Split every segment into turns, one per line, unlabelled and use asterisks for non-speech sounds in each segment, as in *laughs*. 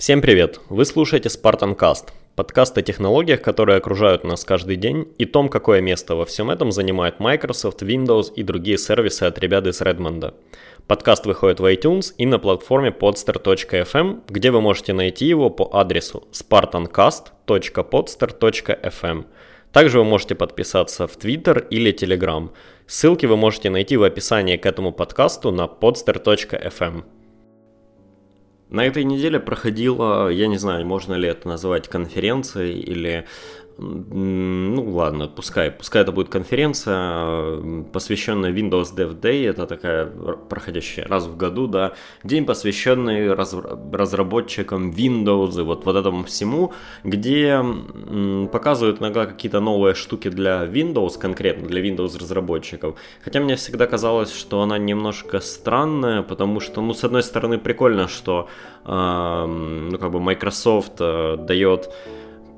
Всем привет! Вы слушаете Spartan Cast, подкаст о технологиях, которые окружают нас каждый день, и том, какое место во всем этом занимает Microsoft, Windows и другие сервисы от ребят из Redmond. Подкаст выходит в iTunes и на платформе podster.fm, где вы можете найти его по адресу spartancast.podster.fm. Также вы можете подписаться в Twitter или Telegram. Ссылки вы можете найти в описании к этому подкасту на podster.fm. На этой неделе проходила, я не знаю, можно ли это называть конференцией или ну ладно, пускай, пускай это будет конференция, посвященная Windows Dev Day, это такая проходящая раз в году, да, день, посвященный раз, разработчикам Windows и вот, вот этому всему, где показывают иногда какие-то новые штуки для Windows, конкретно для Windows разработчиков. Хотя мне всегда казалось, что она немножко странная, потому что, ну, с одной стороны, прикольно, что, э, ну, как бы Microsoft э, дает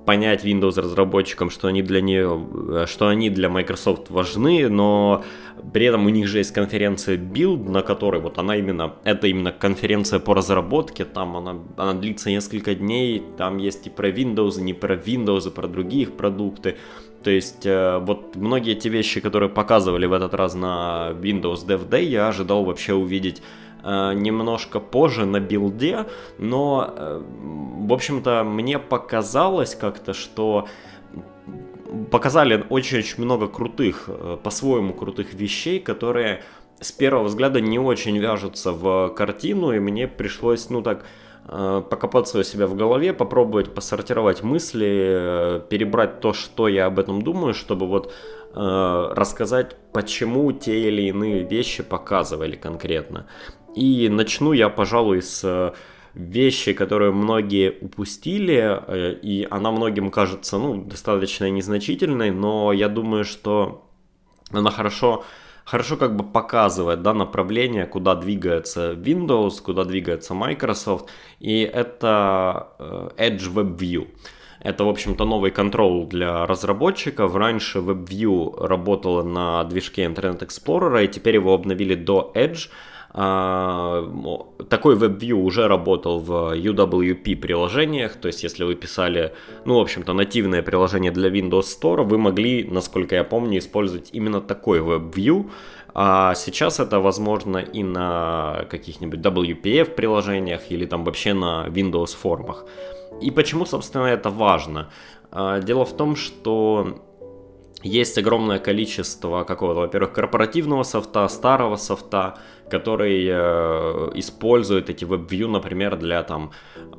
понять Windows разработчикам, что они для нее, э, что они для Microsoft важны, но при этом у них же есть конференция Build, на которой вот она именно, это именно конференция по разработке, там она, она длится несколько дней, там есть и про Windows, и не про Windows, и про других продукты. То есть э, вот многие те вещи, которые показывали в этот раз на Windows Dev Day, я ожидал вообще увидеть немножко позже на билде, но, э, в общем-то, мне показалось как-то, что показали очень-очень много крутых, э, по-своему крутых вещей, которые с первого взгляда не очень вяжутся в картину, и мне пришлось, ну так, покопаться у себя в голове, попробовать посортировать мысли, перебрать то, что я об этом думаю, чтобы вот рассказать, почему те или иные вещи показывали конкретно. И начну я, пожалуй, с э, вещи, которые многие упустили, э, и она многим кажется, ну, достаточно незначительной, но я думаю, что она хорошо, хорошо как бы показывает, да, направление, куда двигается Windows, куда двигается Microsoft, и это э, Edge Web View. Это, в общем-то, новый контрол для разработчиков. Раньше WebView работала на движке Internet Explorer, и теперь его обновили до Edge – такой WebView уже работал в UWP приложениях, то есть если вы писали, ну, в общем-то, нативное приложение для Windows Store, вы могли, насколько я помню, использовать именно такой WebView, а сейчас это возможно и на каких-нибудь WPF приложениях или там вообще на Windows формах. И почему, собственно, это важно? А, дело в том, что есть огромное количество какого-то, во-первых, корпоративного софта, старого софта, который э, использует эти WebView, например, для там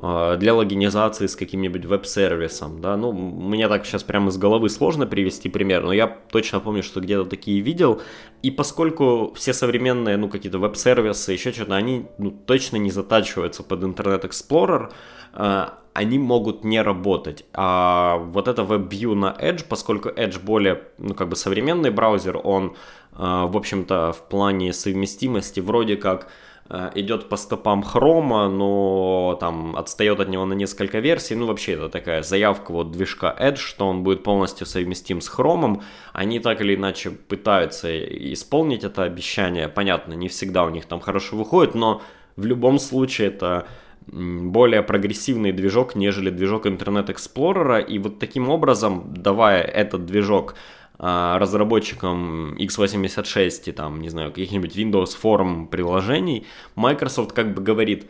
э, для логинизации с каким-нибудь веб-сервисом, да, ну, мне так сейчас прямо из головы сложно привести пример, но я точно помню, что где-то такие видел, и поскольку все современные, ну, какие-то веб-сервисы, еще что-то, они, ну, точно не затачиваются под Internet Explorer, э, они могут не работать. А вот это WebView на Edge, поскольку Edge более, ну, как бы современный браузер, он, в общем-то, в плане совместимости вроде как э, идет по стопам Chrome, но там отстает от него на несколько версий. Ну, вообще, это такая заявка вот движка Edge, что он будет полностью совместим с Chrome. Они так или иначе пытаются исполнить это обещание. Понятно, не всегда у них там хорошо выходит, но в любом случае это более прогрессивный движок, нежели движок Internet Explorer, и вот таким образом, давая этот движок а, разработчикам x86 и там, не знаю, каких-нибудь Windows Form приложений, Microsoft как бы говорит,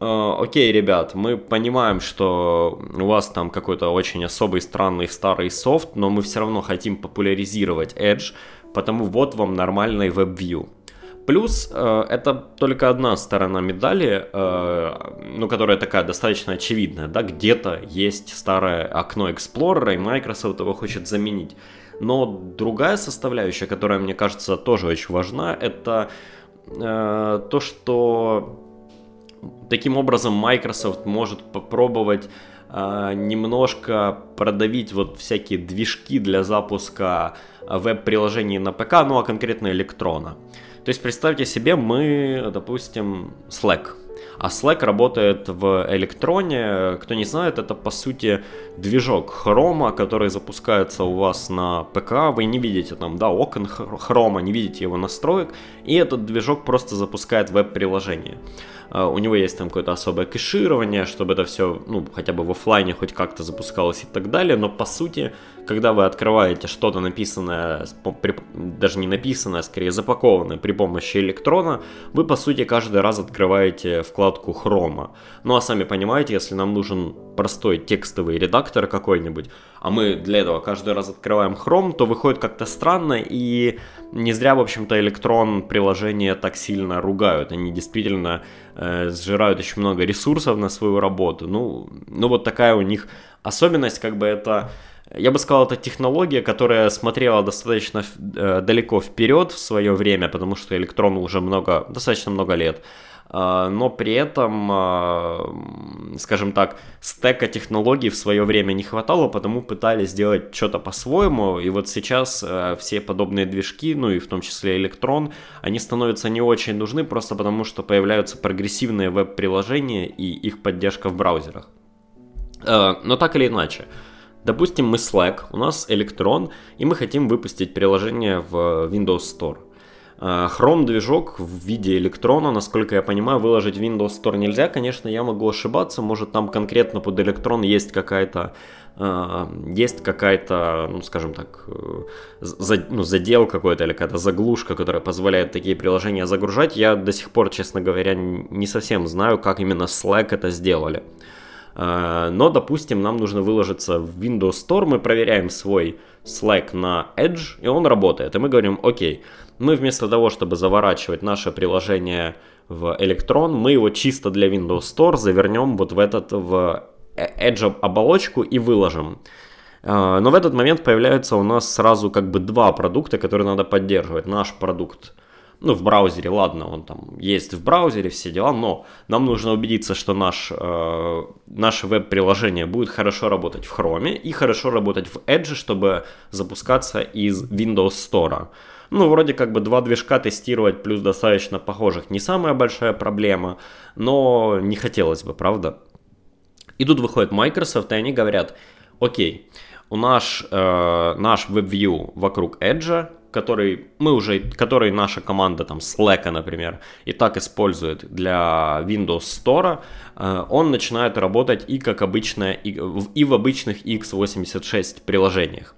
«Э, окей, ребят, мы понимаем, что у вас там какой-то очень особый, странный, старый софт, но мы все равно хотим популяризировать Edge, потому вот вам нормальный WebView. Плюс э, это только одна сторона медали, э, ну, которая такая достаточно очевидная, да, где-то есть старое окно Explorer, и Microsoft его хочет заменить. Но другая составляющая, которая, мне кажется, тоже очень важна, это э, то, что таким образом Microsoft может попробовать э, немножко продавить вот всякие движки для запуска веб-приложений на ПК, ну а конкретно электрона. То есть представьте себе, мы, допустим, Slack. А Slack работает в электроне. Кто не знает, это по сути движок Chrome, который запускается у вас на ПК. Вы не видите там, да, окон Chrome, не видите его настроек. И этот движок просто запускает веб-приложение. А, у него есть там какое-то особое кэширование, чтобы это все, ну, хотя бы в офлайне хоть как-то запускалось и так далее, но по сути, когда вы открываете что-то написанное, даже не написанное, а скорее запакованное при помощи электрона, вы по сути каждый раз открываете вкладку хрома. Ну а сами понимаете, если нам нужен простой текстовый редактор какой-нибудь, а мы для этого каждый раз открываем Chrome, то выходит как-то странно, и не зря, в общем-то, электрон приложения так сильно ругают. Они действительно э, сжирают очень много ресурсов на свою работу. Ну, ну вот такая у них особенность, как бы это... Я бы сказал, это технология, которая смотрела достаточно э, далеко вперед в свое время, потому что электрону уже много, достаточно много лет. Но при этом, а, скажем так, стека технологий в свое время не хватало, потому пытались сделать что-то по-своему, и вот сейчас а, все подобные движки, ну и в том числе электрон, они становятся не очень нужны, просто потому что появляются прогрессивные веб-приложения и их поддержка в браузерах. Но так или иначе, допустим, мы Slack, у нас электрон, и мы хотим выпустить приложение в Windows Store. Chrome движок в виде электрона, насколько я понимаю, выложить в Windows Store нельзя. Конечно, я могу ошибаться, может там конкретно под электрон есть какая-то а, есть какая-то, ну, скажем так, э, ну, задел какой-то или какая-то заглушка, которая позволяет такие приложения загружать. Я до сих пор, честно говоря, не совсем знаю, как именно Slack это сделали. Но, допустим, нам нужно выложиться в Windows Store, мы проверяем свой Slack на Edge, и он работает. И мы говорим, окей, мы вместо того, чтобы заворачивать наше приложение в Electron, мы его чисто для Windows Store завернем вот в этот, в Edge оболочку и выложим. А, но в этот момент появляются у нас сразу как бы два продукта, которые надо поддерживать. Наш продукт, ну в браузере, ладно, он там есть в браузере, все дела, но нам нужно убедиться, что наш, э, наше веб-приложение будет хорошо работать в Chrome и хорошо работать в Edge, чтобы запускаться из Windows Store. Ну, вроде как бы два движка тестировать плюс достаточно похожих не самая большая проблема, но не хотелось бы, правда? И тут выходит Microsoft, и они говорят, окей, у нас э, наш WebView вокруг Edge, который мы уже, который наша команда там Slack, например, и так использует для Windows Store, э, он начинает работать и как обычно, и, и в обычных x86 приложениях.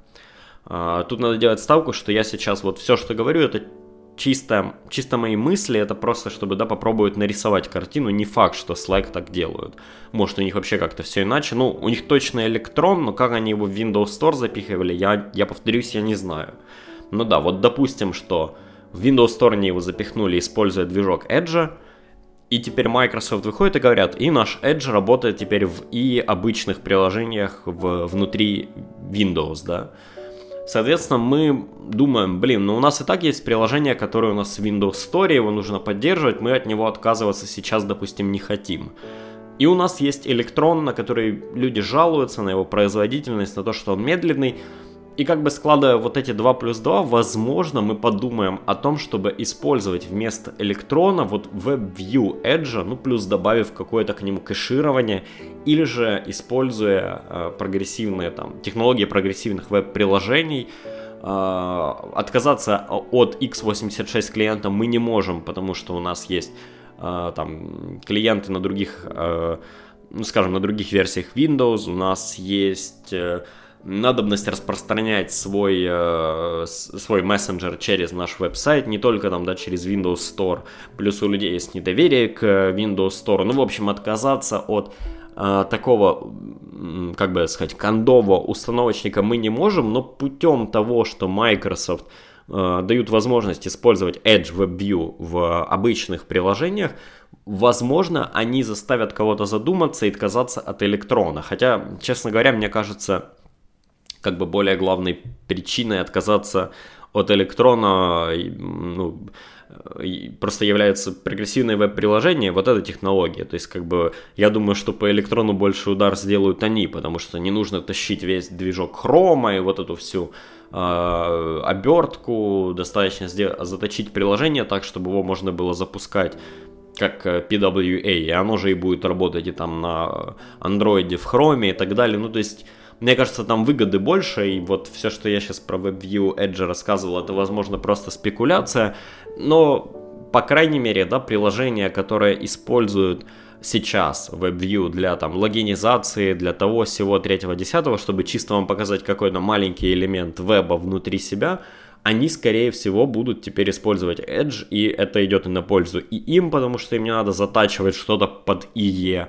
А, тут надо делать ставку, что я сейчас вот все, что говорю, это чисто, чисто мои мысли, это просто, чтобы, да, попробовать нарисовать картину. Не факт, что Slack так делают. Может, у них вообще как-то все иначе. Ну, у них точно электрон, но как они его в Windows Store запихивали, я, я повторюсь, я не знаю. Ну да, вот допустим, что в Windows Store они его запихнули, используя движок Edge, и теперь Microsoft выходит и говорят, и наш Edge работает теперь в и обычных приложениях в, внутри Windows, да. Соответственно, мы думаем, блин, ну у нас и так есть приложение, которое у нас в Windows Store, его нужно поддерживать, мы от него отказываться сейчас, допустим, не хотим. И у нас есть электрон, на который люди жалуются, на его производительность, на то, что он медленный. И как бы складывая вот эти 2 плюс 2, возможно, мы подумаем о том, чтобы использовать вместо электрона вот WebView Edge, ну плюс добавив какое-то к нему кэширование, или же используя э, прогрессивные там технологии прогрессивных веб-приложений, э, отказаться от x86 клиента мы не можем, потому что у нас есть э, там клиенты на других, э, ну скажем, на других версиях Windows, у нас есть... надобность распространять свой, э, свой мессенджер через наш веб-сайт, не только там, да, через Windows Store, плюс у людей есть недоверие к Windows Store, ну, в общем, отказаться от э, такого, как бы сказать, кондового установочника мы не можем, но путем того, что Microsoft э, дают возможность использовать Edge WebView в обычных приложениях, возможно, они заставят кого-то задуматься и отказаться от электрона. Хотя, честно говоря, мне кажется, как бы более главной причиной отказаться от электрона, ну, просто является прогрессивное веб-приложение, вот эта технология. То есть, как бы, я думаю, что по электрону больше удар сделают они, потому что не нужно тащить весь движок хрома и вот эту всю э, обертку, достаточно заточить приложение так, чтобы его можно было запускать как PWA, и оно же и будет работать и там на Android, в Chrome и так далее. Ну, то есть, мне кажется, там выгоды больше, и вот все, что я сейчас про WebView Edge рассказывал, это, возможно, просто спекуляция, но, по крайней мере, да, приложения, которые используют сейчас WebView для там логинизации, для того всего третьего десятого, чтобы чисто вам показать какой-то маленький элемент веба внутри себя, они, скорее всего, будут теперь использовать Edge, и это идет и на пользу и им, потому что им не надо затачивать что-то под IE.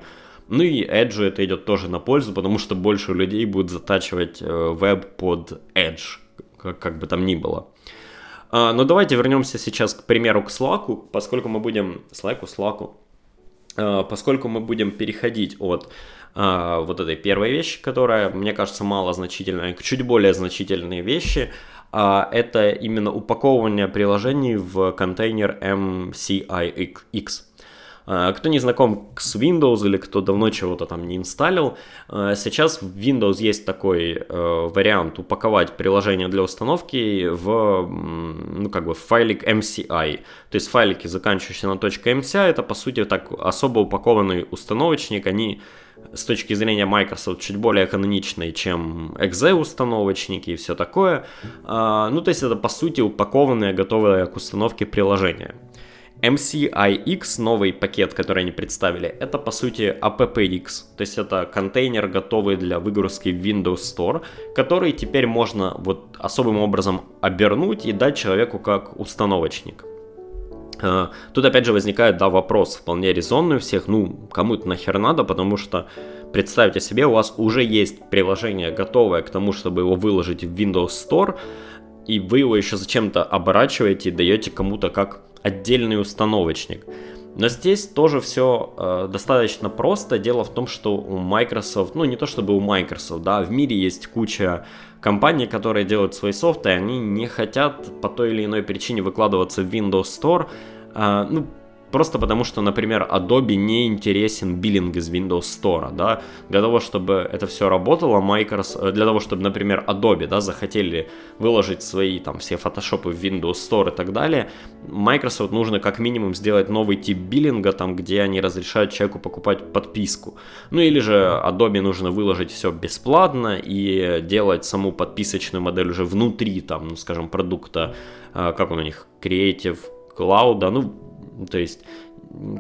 Ну и Edge это идет тоже на пользу, потому что больше людей будет затачивать э, веб под Edge, как, как бы там ни было. А, но давайте вернемся сейчас, к примеру, к Slack, поскольку мы будем... Slack, Slack, а, поскольку мы будем переходить от а, вот этой первой вещи, которая, мне кажется, мало значительная, к чуть более значительные вещи, это именно упаковывание приложений в контейнер MCIX. А, кто не знаком с Windows или кто давно чего-то там не инсталлил, а, сейчас в Windows есть такой э, вариант упаковать приложение для установки в, ну, как бы в файлик MCI. То есть файлики, заканчивающиеся на .mci, это по сути так особо упакованный установочник, они с точки зрения Microsoft чуть более каноничные, чем exe установочники и все такое. Ну, то есть это по сути упакованные, готовые к установке приложения. MCIX, новый пакет, который они представили, это по сути AppX, то есть это контейнер, готовый для выгрузки в Windows Store, который теперь можно вот особым образом обернуть и дать человеку как установочник. А, тут опять же возникает, да, вопрос вполне резонный у всех, ну, кому это нахер надо, потому что представьте себе, у вас уже есть приложение готовое к тому, чтобы его выложить в Windows Store, и вы его еще зачем-то оборачиваете и даете кому-то как отдельный установочник. Но здесь тоже все э, достаточно просто. Дело в том, что у Microsoft, ну не то чтобы у Microsoft, да, в мире есть куча компаний, которые делают свои софты, и они не хотят по той или иной причине выкладываться в Windows Store. Э, ну, Просто потому, что, например, Adobe не интересен биллинг из Windows Store, да, для того, чтобы это все работало, Microsoft, э, для того, чтобы, например, Adobe, да, захотели выложить свои там все фотошопы в Windows Store и так далее, Microsoft нужно как минимум сделать новый тип биллинга, там, где они разрешают человеку покупать подписку. Ну или же Adobe нужно выложить все бесплатно и делать саму подписочную модель уже внутри, там, ну, скажем, продукта, э, как он у них, Creative Cloud, ну, то есть,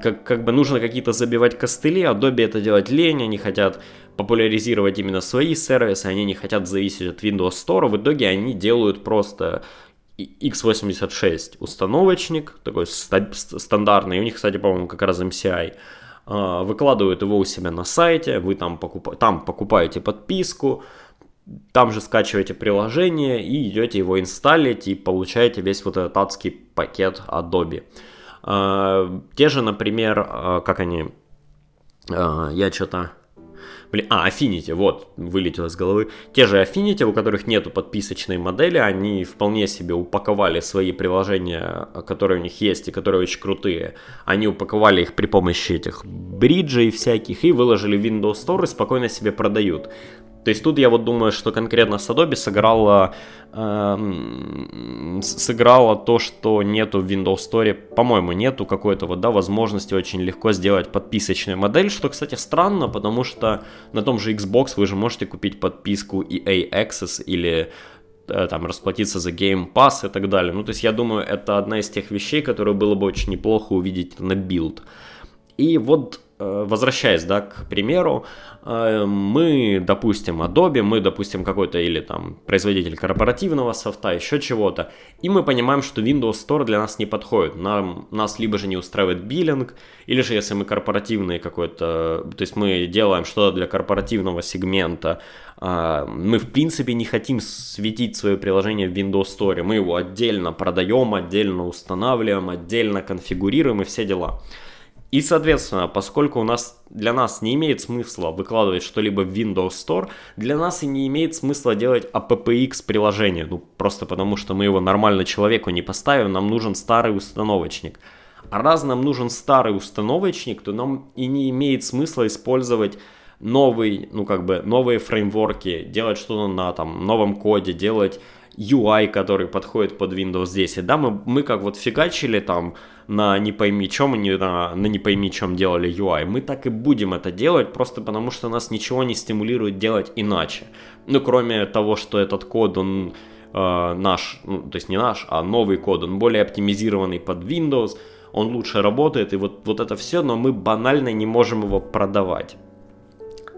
как, как бы нужно какие-то забивать костыли, Adobe это делать лень, они хотят популяризировать именно свои сервисы, они не хотят зависеть от Windows Store, в итоге они делают просто x86 установочник, такой стандартный, у них, кстати, по-моему, как раз MCI, а, выкладывают его у себя на сайте, вы там, покуп... там покупаете подписку, там же скачиваете приложение и идете его инсталлить и получаете весь вот этот адский пакет Adobe. А, те же, например, а, как они... А, я что-то... Блин, а, Affinity, вот, вылетело из головы. Те же Affinity, у которых нету подписочной модели, они вполне себе упаковали свои приложения, которые у них есть и которые очень крутые. Они упаковали их при помощи этих бриджей всяких и выложили в Windows Store и спокойно себе продают. То есть тут я вот думаю, что конкретно с Adobe сыграло, э, сыграло то, что нету в Windows Store, по-моему, нету какой-то вот, да, возможности очень легко сделать подписочную модель, что, кстати, странно, потому что на том же Xbox вы же можете купить подписку EA Access или э, там расплатиться за Game Pass и так далее. Ну, то есть я думаю, это одна из тех вещей, которую было бы очень неплохо увидеть на Build. И вот возвращаясь, да, к примеру, э, мы, допустим, Adobe, мы, допустим, какой-то или там производитель корпоративного софта, еще чего-то, и мы понимаем, что Windows Store для нас не подходит. Нам, нас либо же не устраивает биллинг, или же если мы корпоративный какой-то, то есть мы делаем что-то для корпоративного сегмента, э, мы в принципе не хотим светить свое приложение в Windows Store, мы его отдельно продаем, отдельно устанавливаем, отдельно конфигурируем и все дела. И, соответственно, поскольку у нас для нас не имеет смысла выкладывать что-либо в Windows Store, для нас и не имеет смысла делать AppX приложение, ну просто потому что мы его нормально человеку не поставим, нам нужен старый установочник. А раз нам нужен старый установочник, то нам и не имеет смысла использовать новый, ну как бы новые фреймворки, делать что-то на там новом коде, делать UI, который подходит под Windows 10, да, мы, мы как вот фигачили там на не пойми чем, не на, на не пойми чем делали UI, мы так и будем это делать, просто потому что нас ничего не стимулирует делать иначе. Ну, кроме того, что этот код, он э, наш, ну, то есть не наш, а новый код, он более оптимизированный под Windows, он лучше работает, и вот, вот это все, но мы банально не можем его продавать.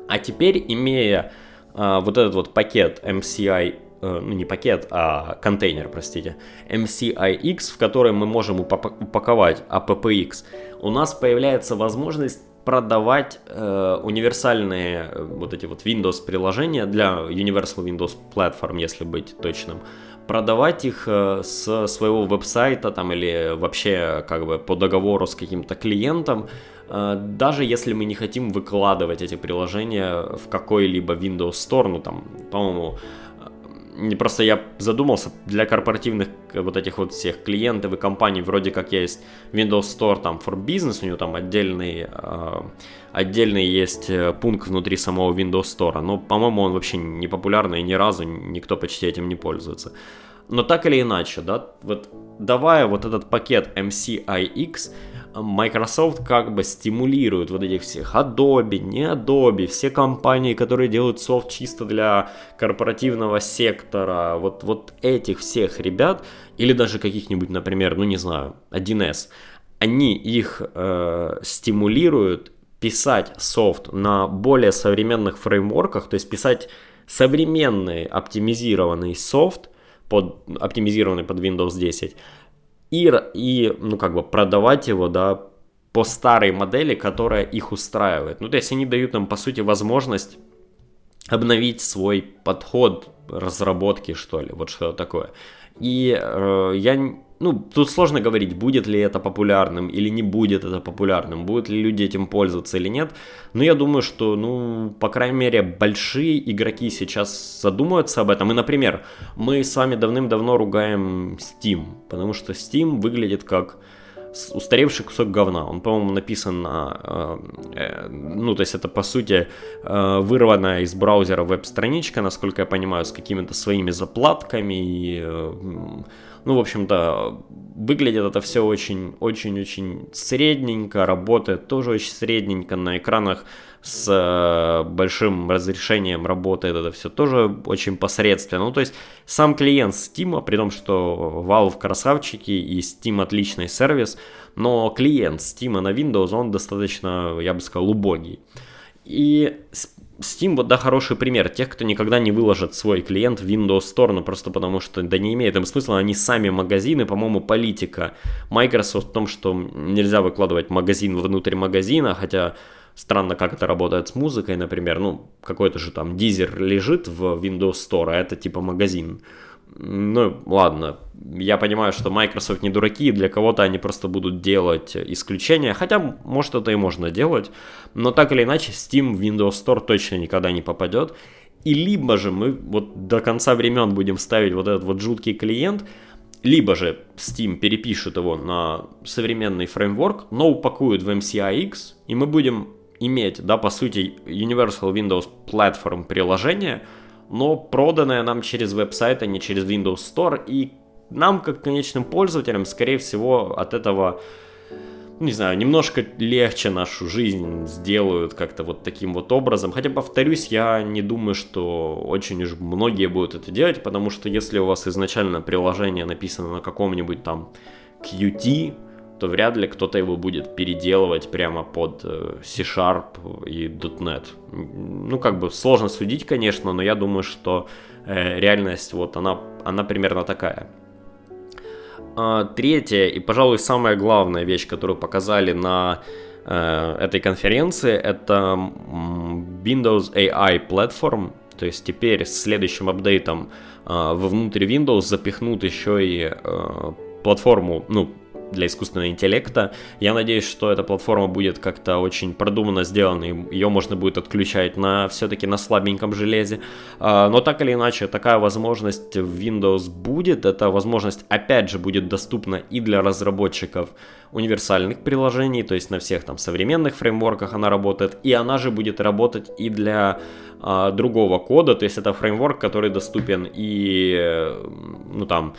А теперь, имея э, вот этот вот пакет MCI ну не пакет, а контейнер, простите, MCIX, в который мы можем упаковать APPX, у нас появляется возможность продавать э, универсальные э, вот эти вот Windows приложения для Universal Windows Platform, если быть точным, продавать их э, с своего веб-сайта там или вообще как бы по договору с каким-то клиентом, э, даже если мы не хотим выкладывать эти приложения в какой-либо Windows Store, ну там, по-моему, просто я задумался, для корпоративных э, вот этих вот всех клиентов и компаний вроде как есть Windows Store там for Business, у него там отдельный, э, отдельный есть э, пункт внутри самого Windows Store, но, по-моему, он вообще не популярный, ни разу никто почти этим не пользуется. Но так или иначе, да, вот давая вот этот пакет MCIX, Microsoft как бы стимулирует вот этих всех. Adobe, не Adobe, все компании, которые делают софт чисто для корпоративного сектора, вот, вот этих всех ребят, или даже каких-нибудь, например, ну не знаю, 1С, они их э, стимулируют писать софт на более современных фреймворках, то есть писать современный оптимизированный софт, под, оптимизированный под Windows 10, и, и ну, как бы продавать его, да, по старой модели, которая их устраивает. Ну, то есть они дают нам, по сути, возможность обновить свой подход разработки, что ли, вот что такое. И э, я ну, тут сложно говорить, будет ли это популярным или не будет это популярным, будут ли люди этим пользоваться или нет. Но я думаю, что, ну, по крайней мере, большие игроки сейчас задумаются об этом. И, например, мы с вами давным-давно ругаем Steam, потому что Steam выглядит как устаревший кусок говна. Он, по-моему, написан на... Э, э, ну, то есть это, по сути, э, вырванная из браузера веб-страничка, насколько я понимаю, с какими-то своими заплатками и... Ну, в общем-то, выглядит это все очень-очень-очень средненько, работает тоже очень средненько на экранах с э, большим разрешением работает это все тоже очень посредственно. Ну, то есть сам клиент Steam, при том, что Valve красавчики и Steam отличный сервис, но клиент Steam на Windows, он достаточно, я бы сказал, убогий. И Steam вот, да, хороший пример. Тех, кто никогда не выложит свой клиент в Windows Store, ну просто потому что, да не имеет им смысла, они сами магазины, по-моему, политика Microsoft в том, что нельзя выкладывать магазин внутрь магазина, хотя странно, как это работает с музыкой, например, ну, какой-то же там дизер лежит в Windows Store, а это типа магазин. Ну, ладно, я понимаю, что Microsoft не дураки, для кого-то они просто будут делать исключения, хотя, может, это и можно делать, но так или иначе, Steam в Windows Store точно никогда не попадет, и либо же мы вот до конца времен будем ставить вот этот вот жуткий клиент, либо же Steam перепишет его на современный фреймворк, но упакует в MCIX, и мы будем иметь, да, по сути, Universal Windows Platform приложение – но проданное нам через веб-сайт, а не через Windows Store, и нам, как конечным пользователям, скорее всего, от этого, не знаю, немножко легче нашу жизнь сделают как-то вот таким вот образом. Хотя, повторюсь, я не думаю, что очень уж многие будут это делать, потому что если у вас изначально приложение написано на каком-нибудь там Qt, то вряд ли кто-то его будет переделывать прямо под э, C-Sharp и .NET. Ну, как бы сложно судить, конечно, но я думаю, что э, реальность вот она, она примерно такая. А, третья и, пожалуй, самая главная вещь, которую показали на э, этой конференции, это Windows AI Platform. То есть теперь с следующим апдейтом э, во внутрь Windows запихнут еще и платформу, ну, для искусственного интеллекта. Я надеюсь, что эта платформа будет как-то очень продуманно сделана, ее можно будет отключать на все-таки на слабеньком железе. А, но так или иначе, такая возможность в Windows будет. Эта возможность, опять же, будет доступна и для разработчиков универсальных приложений, то есть на всех там современных фреймворках она работает, и она же будет работать и для а, другого кода, то есть это фреймворк, который доступен и, ну там,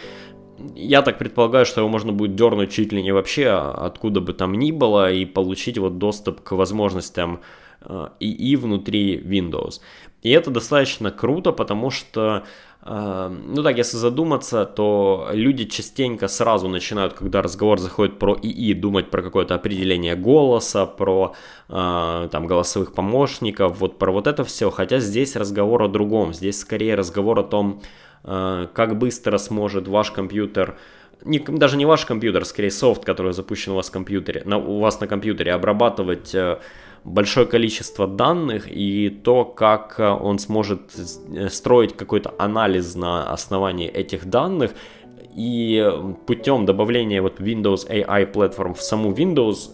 я так предполагаю, что его можно будет дернуть чуть ли не вообще откуда бы там ни было и получить вот доступ к возможностям э, внутри Windows. И это достаточно круто, потому что, э, ну так, если задуматься, то люди частенько сразу начинают, когда разговор заходит про ИИ, думать про какое-то определение голоса, про э, там голосовых помощников, вот про вот это все. Хотя здесь разговор о другом, здесь скорее разговор о том, как быстро сможет ваш компьютер, не, даже не ваш компьютер, скорее софт, который запущен у вас в компьютере, на, у вас на компьютере, обрабатывать э, большое количество данных и то, как э, он сможет строить какой-то анализ на основании этих данных и путем добавления вот Windows AI платформ в саму Windows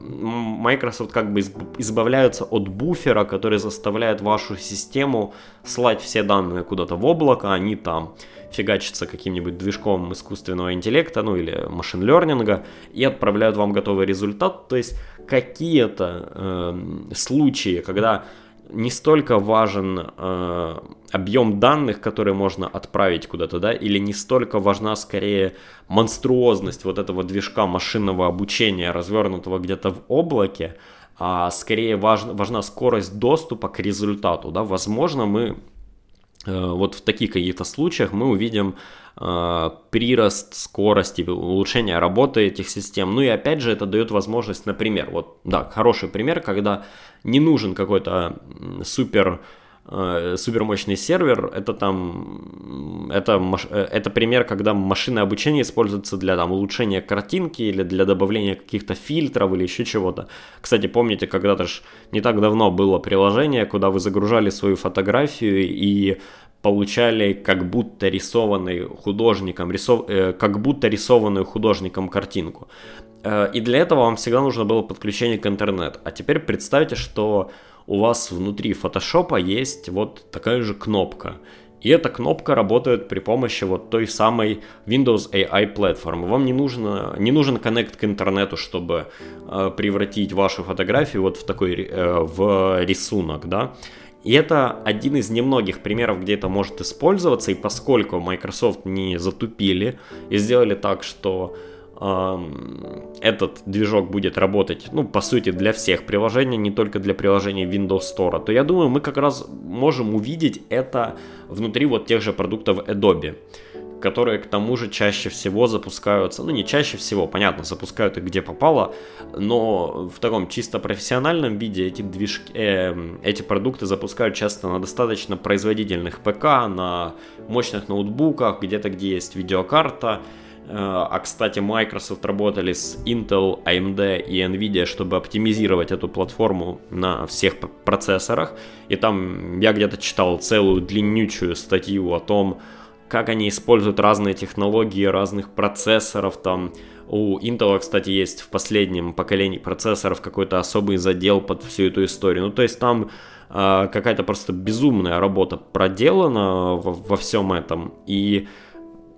Microsoft как бы избавляются от буфера, который заставляет вашу систему слать все данные куда-то в облако, они там фигачатся каким-нибудь движком искусственного интеллекта, ну или машин лернинга, и отправляют вам готовый результат. То есть какие-то э, случаи, когда не столько важен э, объем данных, которые можно отправить куда-то, да, или не столько важна скорее монструозность вот этого движка машинного обучения, развернутого где-то в облаке, а скорее важна, важна скорость доступа к результату, да, возможно, мы вот в таких каких-то случаях мы увидим э, прирост скорости, улучшение работы этих систем. Ну и опять же это дает возможность, например, вот, да, хороший пример, когда не нужен какой-то супер Э, супермощный сервер, это там, это, э, это пример, когда машинное обучение используется для там, улучшения картинки или для добавления каких-то фильтров или еще чего-то. Кстати, помните, когда-то ж не так давно было приложение, куда вы загружали свою фотографию и получали как будто рисованный художником, рисов, э, как будто рисованную художником картинку. Э, и для этого вам всегда нужно было подключение к интернету. А теперь представьте, что у вас внутри фотошопа есть вот такая же кнопка. И эта кнопка работает при помощи вот той самой Windows AI платформы. Вам не, нужно, не нужен коннект к интернету, чтобы э, превратить вашу фотографию вот в такой э, в рисунок, да. И это один из немногих примеров, где это может использоваться. И поскольку Microsoft не затупили и сделали так, что этот движок будет работать, ну, по сути, для всех приложений, не только для приложений Windows Store, то я думаю, мы как раз можем увидеть это внутри вот тех же продуктов Adobe, которые к тому же чаще всего запускаются, ну, не чаще всего, понятно, запускают их где попало, но в таком чисто профессиональном виде эти движки, э, эти продукты запускают часто на достаточно производительных ПК, на мощных ноутбуках, где-то где есть видеокарта, а, кстати, Microsoft работали с Intel, AMD и Nvidia, чтобы оптимизировать эту платформу на всех процессорах. И там я где-то читал целую длиннючую статью о том, как они используют разные технологии разных процессоров. Там у Intel, кстати, есть в последнем поколении процессоров какой-то особый задел под всю эту историю. Ну, то есть там э, какая-то просто безумная работа проделана во, во всем этом. И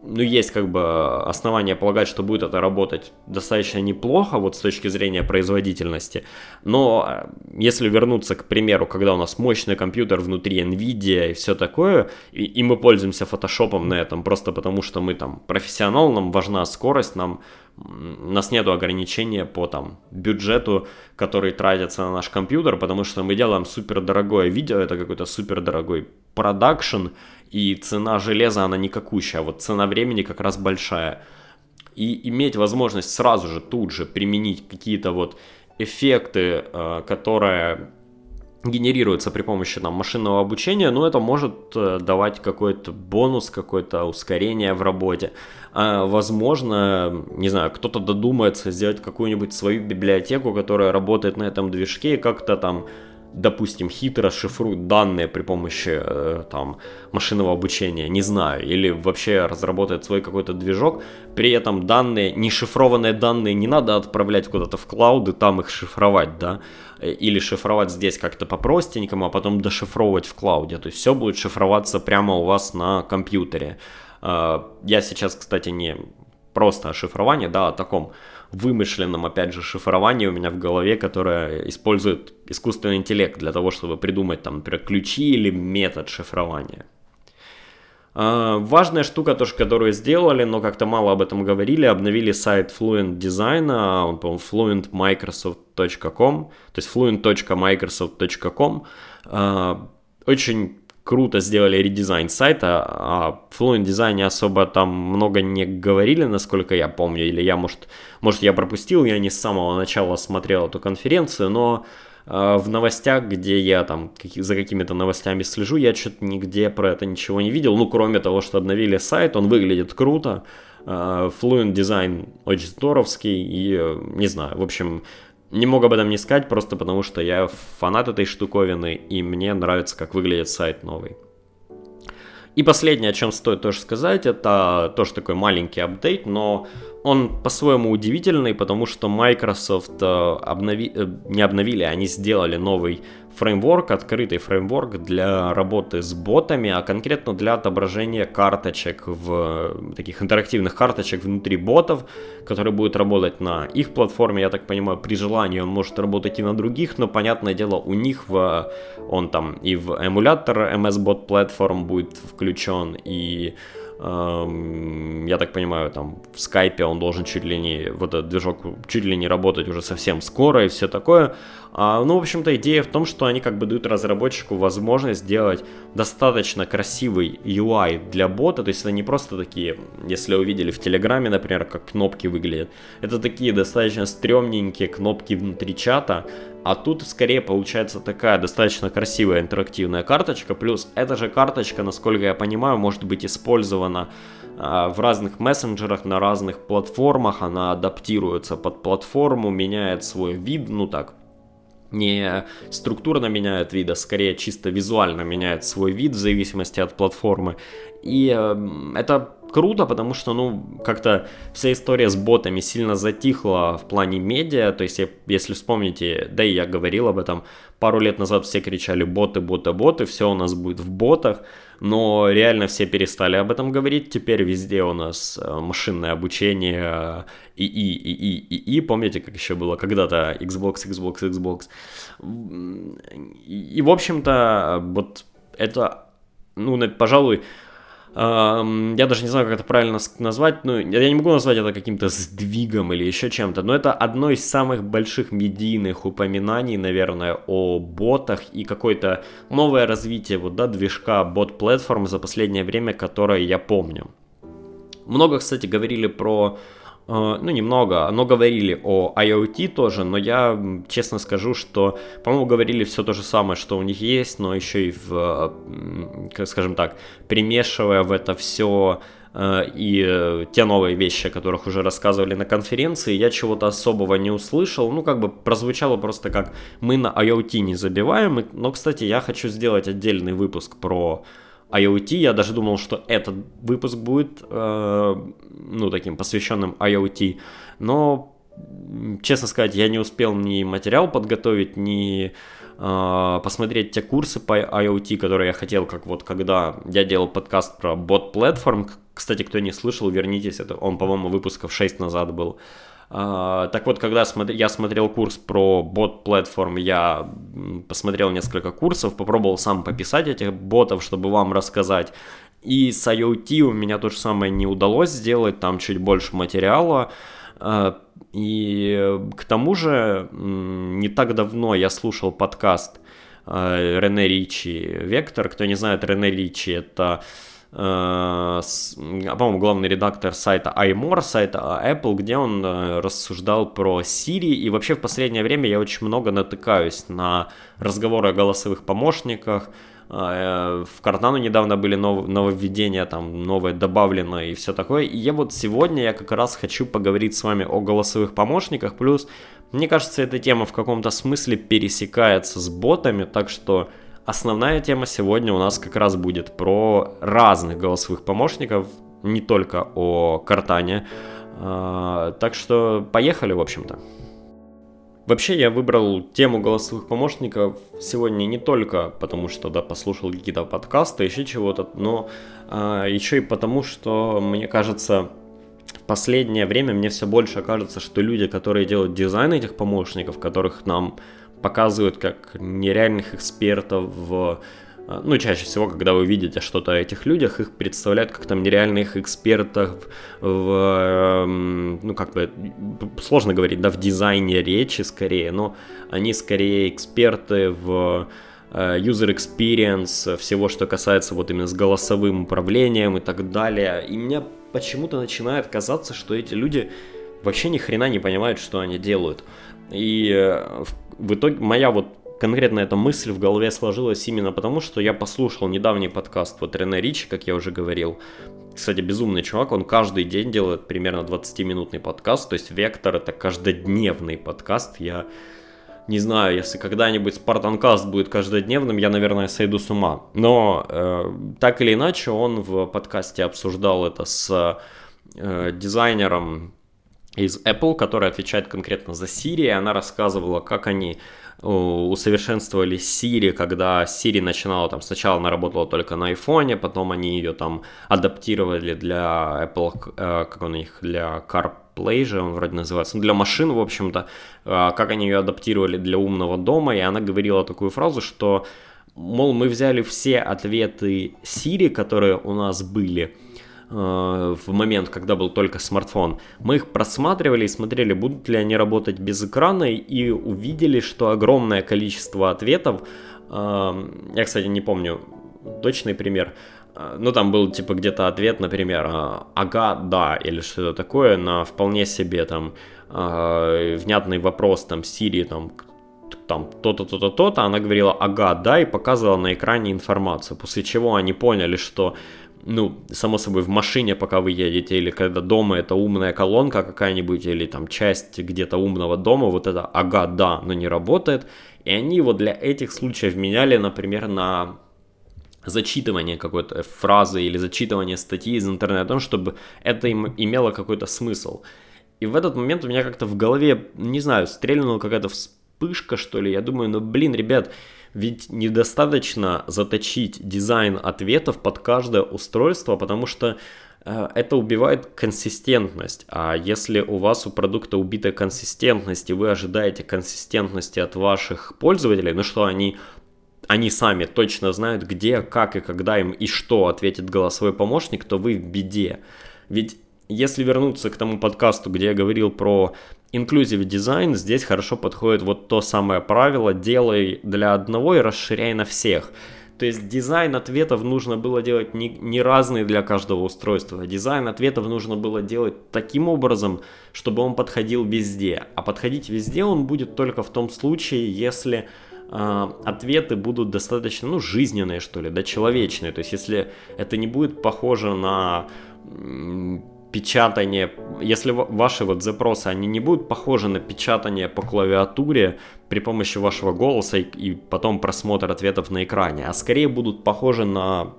ну, есть как бы основания полагать, что будет это работать достаточно неплохо, вот с точки зрения производительности. Но э, если вернуться к примеру, когда у нас мощный компьютер внутри NVIDIA и все такое, и, и мы пользуемся фотошопом на этом просто потому, что мы там профессионал, нам важна скорость, нам у нас нет ограничения по там бюджету, который тратится на наш компьютер, потому что мы делаем супер дорогое видео, это какой-то супер дорогой продакшн, и цена железа, она никакущая, а вот цена времени как раз большая. И иметь возможность сразу же, тут же применить какие-то вот эффекты, э, которые генерируются при помощи там, машинного обучения, ну, это может э, давать какой-то бонус, какое-то ускорение в работе. А, возможно, не знаю, кто-то додумается сделать какую-нибудь свою библиотеку, которая работает на этом движке, и как-то там допустим, хитро шифруют данные при помощи э, там машинного обучения, не знаю, или вообще разработает свой какой-то движок, при этом данные, не шифрованные данные не надо отправлять куда-то в клауд и там их шифровать, да, или шифровать здесь как-то по-простенькому, а потом дошифровывать в клауде, то есть все будет шифроваться прямо у вас на компьютере. Э, я сейчас, кстати, не просто о шифровании, да, о таком вымышленном, опять же, шифровании у меня в голове, которое использует искусственный интеллект для того, чтобы придумать, там, например, ключи или метод шифрования. А, важная штука, тоже, которую сделали, но как-то мало об этом говорили, обновили сайт Fluent Design, он, по-моему, fluentmicrosoft.com, то есть fluent.microsoft.com. А, очень круто сделали редизайн сайта, а в Fluent дизайне особо там много не говорили, насколько я помню, или я, может, может я пропустил, я не с самого начала смотрел эту конференцию, но э, в новостях, где я там за какими-то новостями слежу, я что-то нигде про это ничего не видел, ну, кроме того, что обновили сайт, он выглядит круто, э, Fluent дизайн очень здоровский, и, э, не знаю, в общем, не мог об этом не сказать, просто потому что я фанат этой штуковины, и мне нравится, как выглядит сайт новый. И последнее, о чем стоит тоже сказать, это тоже такой маленький апдейт, но он по-своему удивительный, потому что Microsoft э, обнови... Э, не обновили, они сделали новый фреймворк, открытый фреймворк для работы с ботами, а конкретно для отображения карточек в таких интерактивных карточек внутри ботов, которые будут работать на их платформе, я так понимаю, при желании он может работать и на других, но понятное дело у них в, он там и в эмулятор MS Bot Platform будет включен и я так понимаю, там в скайпе он должен чуть ли не, вот этот движок чуть ли не работать уже совсем скоро и все такое. А, ну, в общем-то, идея в том, что они как бы дают разработчику возможность сделать достаточно красивый UI для бота, то есть это не просто такие, если увидели в Телеграме, например, как кнопки выглядят, это такие достаточно стрёмненькие кнопки внутри чата, а тут скорее получается такая достаточно красивая интерактивная карточка, плюс эта же карточка, насколько я понимаю, может быть использована а, в разных мессенджерах, на разных платформах, она адаптируется под платформу, меняет свой вид, ну так, не структурно меняет вид, а скорее чисто визуально меняет свой вид в зависимости от платформы. И э, это круто, потому что, ну, как-то вся история с ботами сильно затихла в плане медиа, то есть, если вспомните, да и я говорил об этом, пару лет назад все кричали боты, боты, боты, все у нас будет в ботах, но реально все перестали об этом говорить, теперь везде у нас э, машинное обучение, и и и и и и помните, как еще было когда-то Xbox, Xbox, Xbox, и в общем-то, вот это, ну, пожалуй, я даже не знаю, как это правильно назвать, ну, я не могу назвать это каким-то сдвигом или еще чем-то, но это одно из самых больших медийных упоминаний, наверное, о ботах и какое-то новое развитие вот, да, движка бот-платформ за последнее время, которое я помню. Много, кстати, говорили про ну, немного, но говорили о IoT тоже, но я честно скажу, что, по-моему, говорили все то же самое, что у них есть, но еще и в, скажем так, примешивая в это все э, и э, те новые вещи, о которых уже рассказывали на конференции, я чего-то особого не услышал. Ну, как бы прозвучало просто как мы на IoT не забиваем. Но, кстати, я хочу сделать отдельный выпуск про IoT. Я даже думал, что этот выпуск будет, э, ну, таким посвященным IoT. Но, честно сказать, я не успел ни материал подготовить, ни э, посмотреть те курсы по IoT, которые я хотел, как вот когда я делал подкаст про бот платформ. Кстати, кто не слышал, вернитесь, это он, по-моему, выпусков 6 назад был. А, так вот, когда я смотрел курс про бот-платформ, я посмотрел несколько курсов, попробовал сам пописать этих ботов, чтобы вам рассказать. И с IoT у меня то же самое не удалось сделать, там чуть больше материала. А, и к тому же не так давно я слушал подкаст а, Рене Ричи «Вектор». Кто не знает, Рене Ричи – это Э, по-моему, главный редактор сайта iMore, сайта Apple, где он э, рассуждал про Siri. И вообще в последнее время я очень много натыкаюсь на разговоры о голосовых помощниках, э, в Картану недавно были нов, нововведения, там новое добавлено и все такое. И я вот сегодня я как раз хочу поговорить с вами о голосовых помощниках, плюс мне кажется, эта тема в каком-то смысле пересекается с ботами, так что основная тема сегодня у нас как раз будет про разных голосовых помощников, не только о Картане. А, так что поехали, в общем-то. Вообще я выбрал тему голосовых помощников сегодня не только потому, что да, послушал какие-то подкасты, еще чего-то, но а, еще и потому, что мне кажется, в последнее время мне все больше кажется, что люди, которые делают дизайн этих помощников, которых нам показывают как нереальных экспертов в а, ну, чаще всего, когда вы видите что-то о этих людях, их представляют как там нереальных экспертов в, эм, ну, как бы, сложно говорить, да, в дизайне речи скорее, но они скорее эксперты в э, user experience, всего, что касается вот именно с голосовым управлением и так далее. И мне почему-то начинает казаться, что эти люди вообще ни хрена не понимают, что они делают. И э, в итоге моя вот конкретно эта мысль в голове сложилась именно потому, что я послушал недавний подкаст вот Рене Ричи, как я уже говорил. Кстати, безумный чувак, он каждый день делает примерно 20-минутный подкаст, то есть Вектор это каждодневный подкаст. Я не знаю, если когда-нибудь Спартанкаст будет каждодневным, я, наверное, сойду с ума. Но э, так или иначе, он в подкасте обсуждал это с э, дизайнером из Apple, который отвечает конкретно за Siri, и она рассказывала, как они усовершенствовали Siri, когда Siri начинала там, сначала она работала только на iPhone, потом они ее там адаптировали для Apple, э, как он их, для CarPlay же он вроде называется, ну, для машин, в общем-то, э, как они ее адаптировали для умного дома, и она говорила такую фразу, что, мол, мы взяли все ответы Siri, которые у нас были, Э, в момент, когда был только смартфон, мы их просматривали и смотрели, будут ли они работать без экрана, и увидели, что огромное количество ответов, э, я, кстати, не помню точный пример, э, ну, там был, типа, где-то ответ, например, ага, да, или что-то такое, на вполне себе, там, внятный вопрос, там, Сирии, там, там то-то, то-то, то-то, она говорила ага, да, и показывала на экране информацию, после чего они поняли, что ну, само собой, в машине, пока вы едете, или когда дома это умная колонка какая-нибудь, или там часть где-то умного дома, вот это ага, да, но не работает. И они вот для этих случаев меняли, например, на зачитывание какой-то фразы или зачитывание статьи из интернета, ну, чтобы это им имело какой-то смысл. И в этот момент у меня как-то в голове, не знаю, стрельнула какая-то вспышка, что ли. Я думаю, ну, блин, ребят, ведь недостаточно заточить дизайн ответов под каждое устройство, потому что э, это убивает консистентность. А если у вас у продукта убитая консистентность, и вы ожидаете консистентности от ваших пользователей, ну что они они сами точно знают, где, как и когда им и что ответит голосовой помощник, то вы в беде. Ведь если вернуться к тому подкасту, где я говорил про Inclusive дизайн здесь хорошо подходит вот то самое правило «делай для одного и расширяй на всех». То есть дизайн ответов нужно было делать не, не разный для каждого устройства. Дизайн ответов нужно было делать таким образом, чтобы он подходил везде. А подходить везде он будет только в том случае, если э, ответы будут достаточно, ну, жизненные, что ли, да, человечные. То есть если это не будет похоже на печатание, если ваши вот запросы, они не будут похожи на печатание по клавиатуре при помощи вашего голоса и, и потом просмотр ответов на экране, а скорее будут похожи на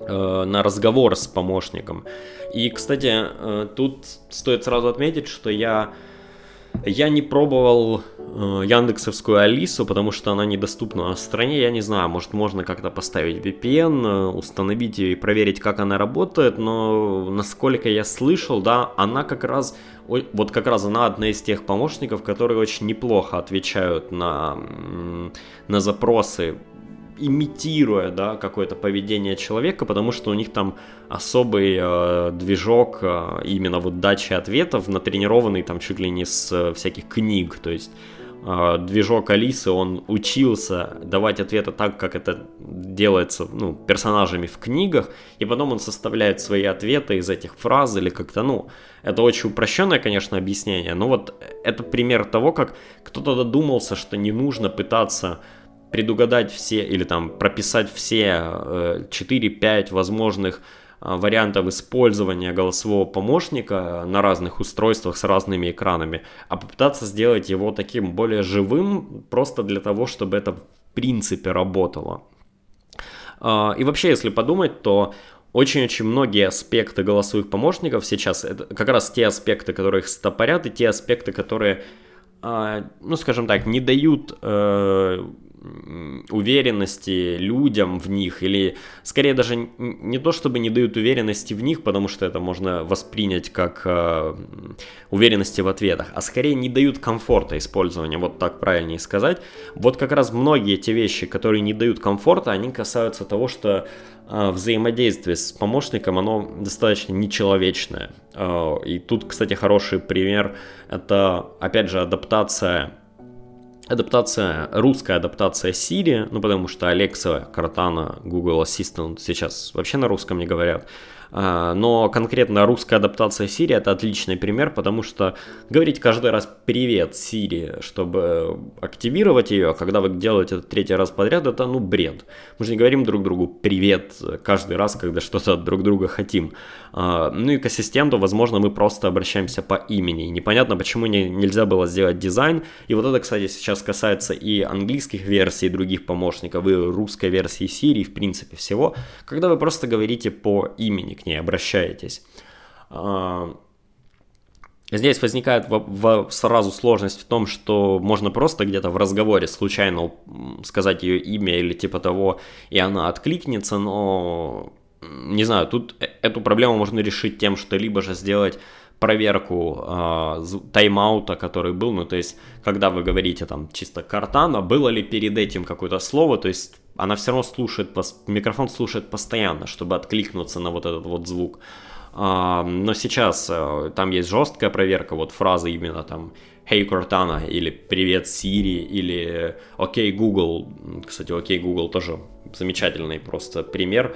э, на разговор с помощником. И, кстати, э, тут стоит сразу отметить, что я я не пробовал Яндексовскую Алису, потому что она недоступна на стране. Я не знаю, может можно как-то поставить VPN, э, установить ее и проверить, как она работает. Но насколько я слышал, да, она как раз, вот как раз она одна из тех помощников, которые очень неплохо отвечают на, на запросы имитируя, да, какое-то поведение человека, потому что у них там особый э, движок э, именно вот дачи ответов, натренированный там чуть ли не с э, всяких книг, то есть э, движок Алисы, он учился давать ответы так, как это делается, ну, персонажами в книгах, и потом он составляет свои ответы из этих фраз или как-то, ну, это очень упрощенное, конечно, объяснение, но вот это пример того, как кто-то додумался, что не нужно пытаться предугадать все или там прописать все 4-5 возможных вариантов использования голосового помощника на разных устройствах с разными экранами, а попытаться сделать его таким более живым просто для того, чтобы это в принципе работало. И вообще, если подумать, то очень-очень многие аспекты голосовых помощников сейчас, это как раз те аспекты, которые их стопорят, и те аспекты, которые, а, ну, скажем так, не дают э, уверенности людям в них, или скорее даже не то, чтобы не дают уверенности в них, потому что это можно воспринять как э, уверенности в ответах, а скорее не дают комфорта использования, вот так правильнее сказать. Вот как раз многие те вещи, которые не дают комфорта, они касаются того, что э, взаимодействие с помощником, оно достаточно нечеловечное. Э, и тут, кстати, хороший пример, это, опять же, адаптация адаптация, русская адаптация Siri, ну потому что Alexa, Cortana, Google Assistant сейчас вообще на русском не говорят. А, но конкретно русская адаптация Siri это отличный пример, потому что говорить каждый раз «Привет, Siri», чтобы активировать ее, когда вы делаете это третий раз подряд, это ну бред. Мы же не говорим друг другу «Привет» каждый раз, когда что-то от друг друга хотим. А, ну и к ассистенту, возможно, мы просто обращаемся по имени. непонятно, почему не, нельзя было сделать дизайн. И вот это, кстати, сейчас касается и английских версий, и других помощников, и русской версии Siri, в принципе, всего. Когда вы просто говорите по имени к ней обращаетесь. А, здесь возникает сразу сложность в том, что можно просто где-то в разговоре случайно сказать ее имя или типа того, и она откликнется, но не знаю, тут э, эту проблему можно решить тем, что либо же сделать проверку э, тайм-аута, который был, ну то есть, когда вы говорите там чисто картана, было ли перед этим какое-то слово, то есть она все равно слушает, микрофон слушает постоянно, чтобы откликнуться на вот этот вот звук. А, но сейчас а, там есть жесткая проверка, вот фразы именно там Hey Cortana или Привет Siri или Окей okay, Google. Кстати, Окей okay, Google тоже замечательный просто пример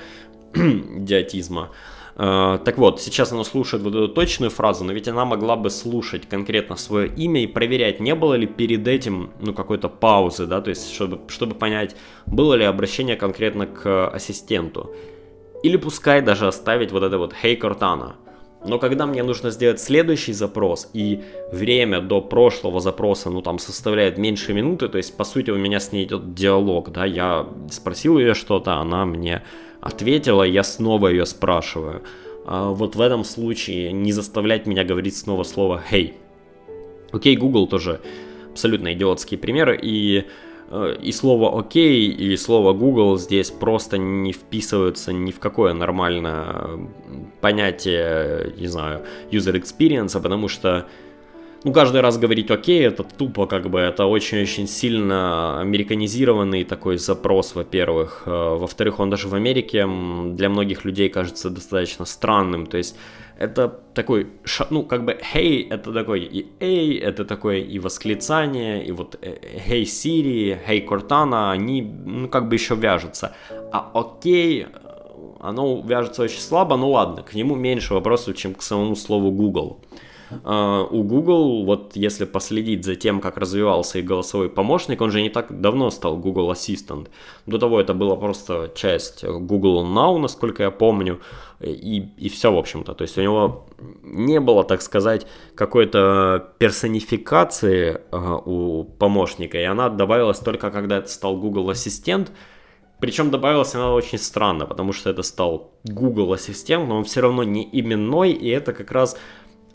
*clears throat* идиотизма. Э, так вот, сейчас она слушает вот эту точную фразу, но ведь она могла бы слушать конкретно свое имя и проверять, не было ли перед этим ну, какой-то паузы, да, то есть чтобы, чтобы понять, было ли обращение конкретно к ассистенту. Или пускай даже оставить вот это вот «Hey Cortana», но когда мне нужно сделать следующий запрос, и время до прошлого запроса, ну, там, составляет меньше минуты, то есть, по сути, у меня с ней идет диалог, да, я спросил ее что-то, она мне ответила, я снова ее спрашиваю. А вот в этом случае не заставлять меня говорить снова слово «hey». Окей, Google тоже абсолютно идиотский пример, и Э, и слово «окей» и слово «Google» здесь просто не вписываются ни в какое нормальное понятие, не знаю, user experience, потому что ну, каждый раз говорить «окей» это тупо, как бы, это очень-очень сильно американизированный такой запрос, во-первых. Э, во-вторых, он даже в Америке для многих людей кажется достаточно странным, то есть это такой, ну, как бы, hey, это такой и эй, это такое и восклицание, и вот hey Siri, hey Cortana, они, ну, как бы еще вяжутся. А окей, оно вяжется очень слабо, ну ладно, к нему меньше вопросов, чем к самому слову Google. Uh, у Google, вот если последить за тем, как развивался их голосовой помощник, он же не так давно стал Google Assistant. До того это была просто часть Google Now, насколько я помню, и, и все, в общем-то. То есть у него не было, так сказать, какой-то персонификации uh, у помощника, и она добавилась только когда это стал Google Ассистент, причем добавилась она очень странно, потому что это стал Google Ассистент, но он все равно не именной, и это как раз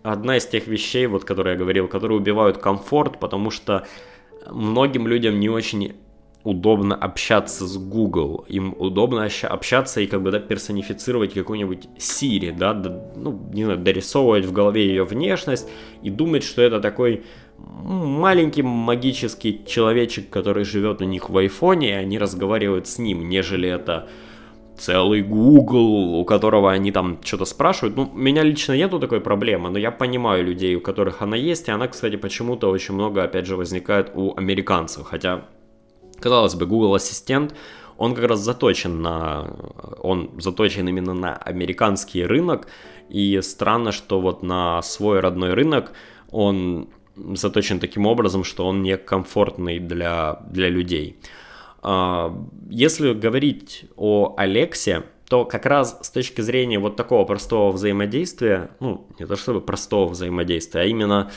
одна из тех вещей, вот, которые я говорил, которые убивают комфорт, потому что многим людям не очень удобно общаться с Google, им удобно общаться и как бы да, персонифицировать какую-нибудь Siri, да, да, ну, не знаю, дорисовывать в голове ее внешность и думать, что это такой маленький магический человечек, который живет у них в айфоне, и они разговаривают с ним, нежели это целый Google, у которого они там что-то спрашивают. Ну, меня лично нету такой проблемы, но я понимаю людей, у которых она есть, и она, кстати, почему-то очень много, опять же, возникает у американцев. Хотя, казалось бы, Google Ассистент, он как раз заточен на, он заточен именно на американский рынок, и странно, что вот на свой родной рынок он заточен таким образом, что он некомфортный для, для людей. А, если говорить о Алексе, то как раз с точки зрения вот такого простого взаимодействия, ну, не то чтобы простого взаимодействия, а именно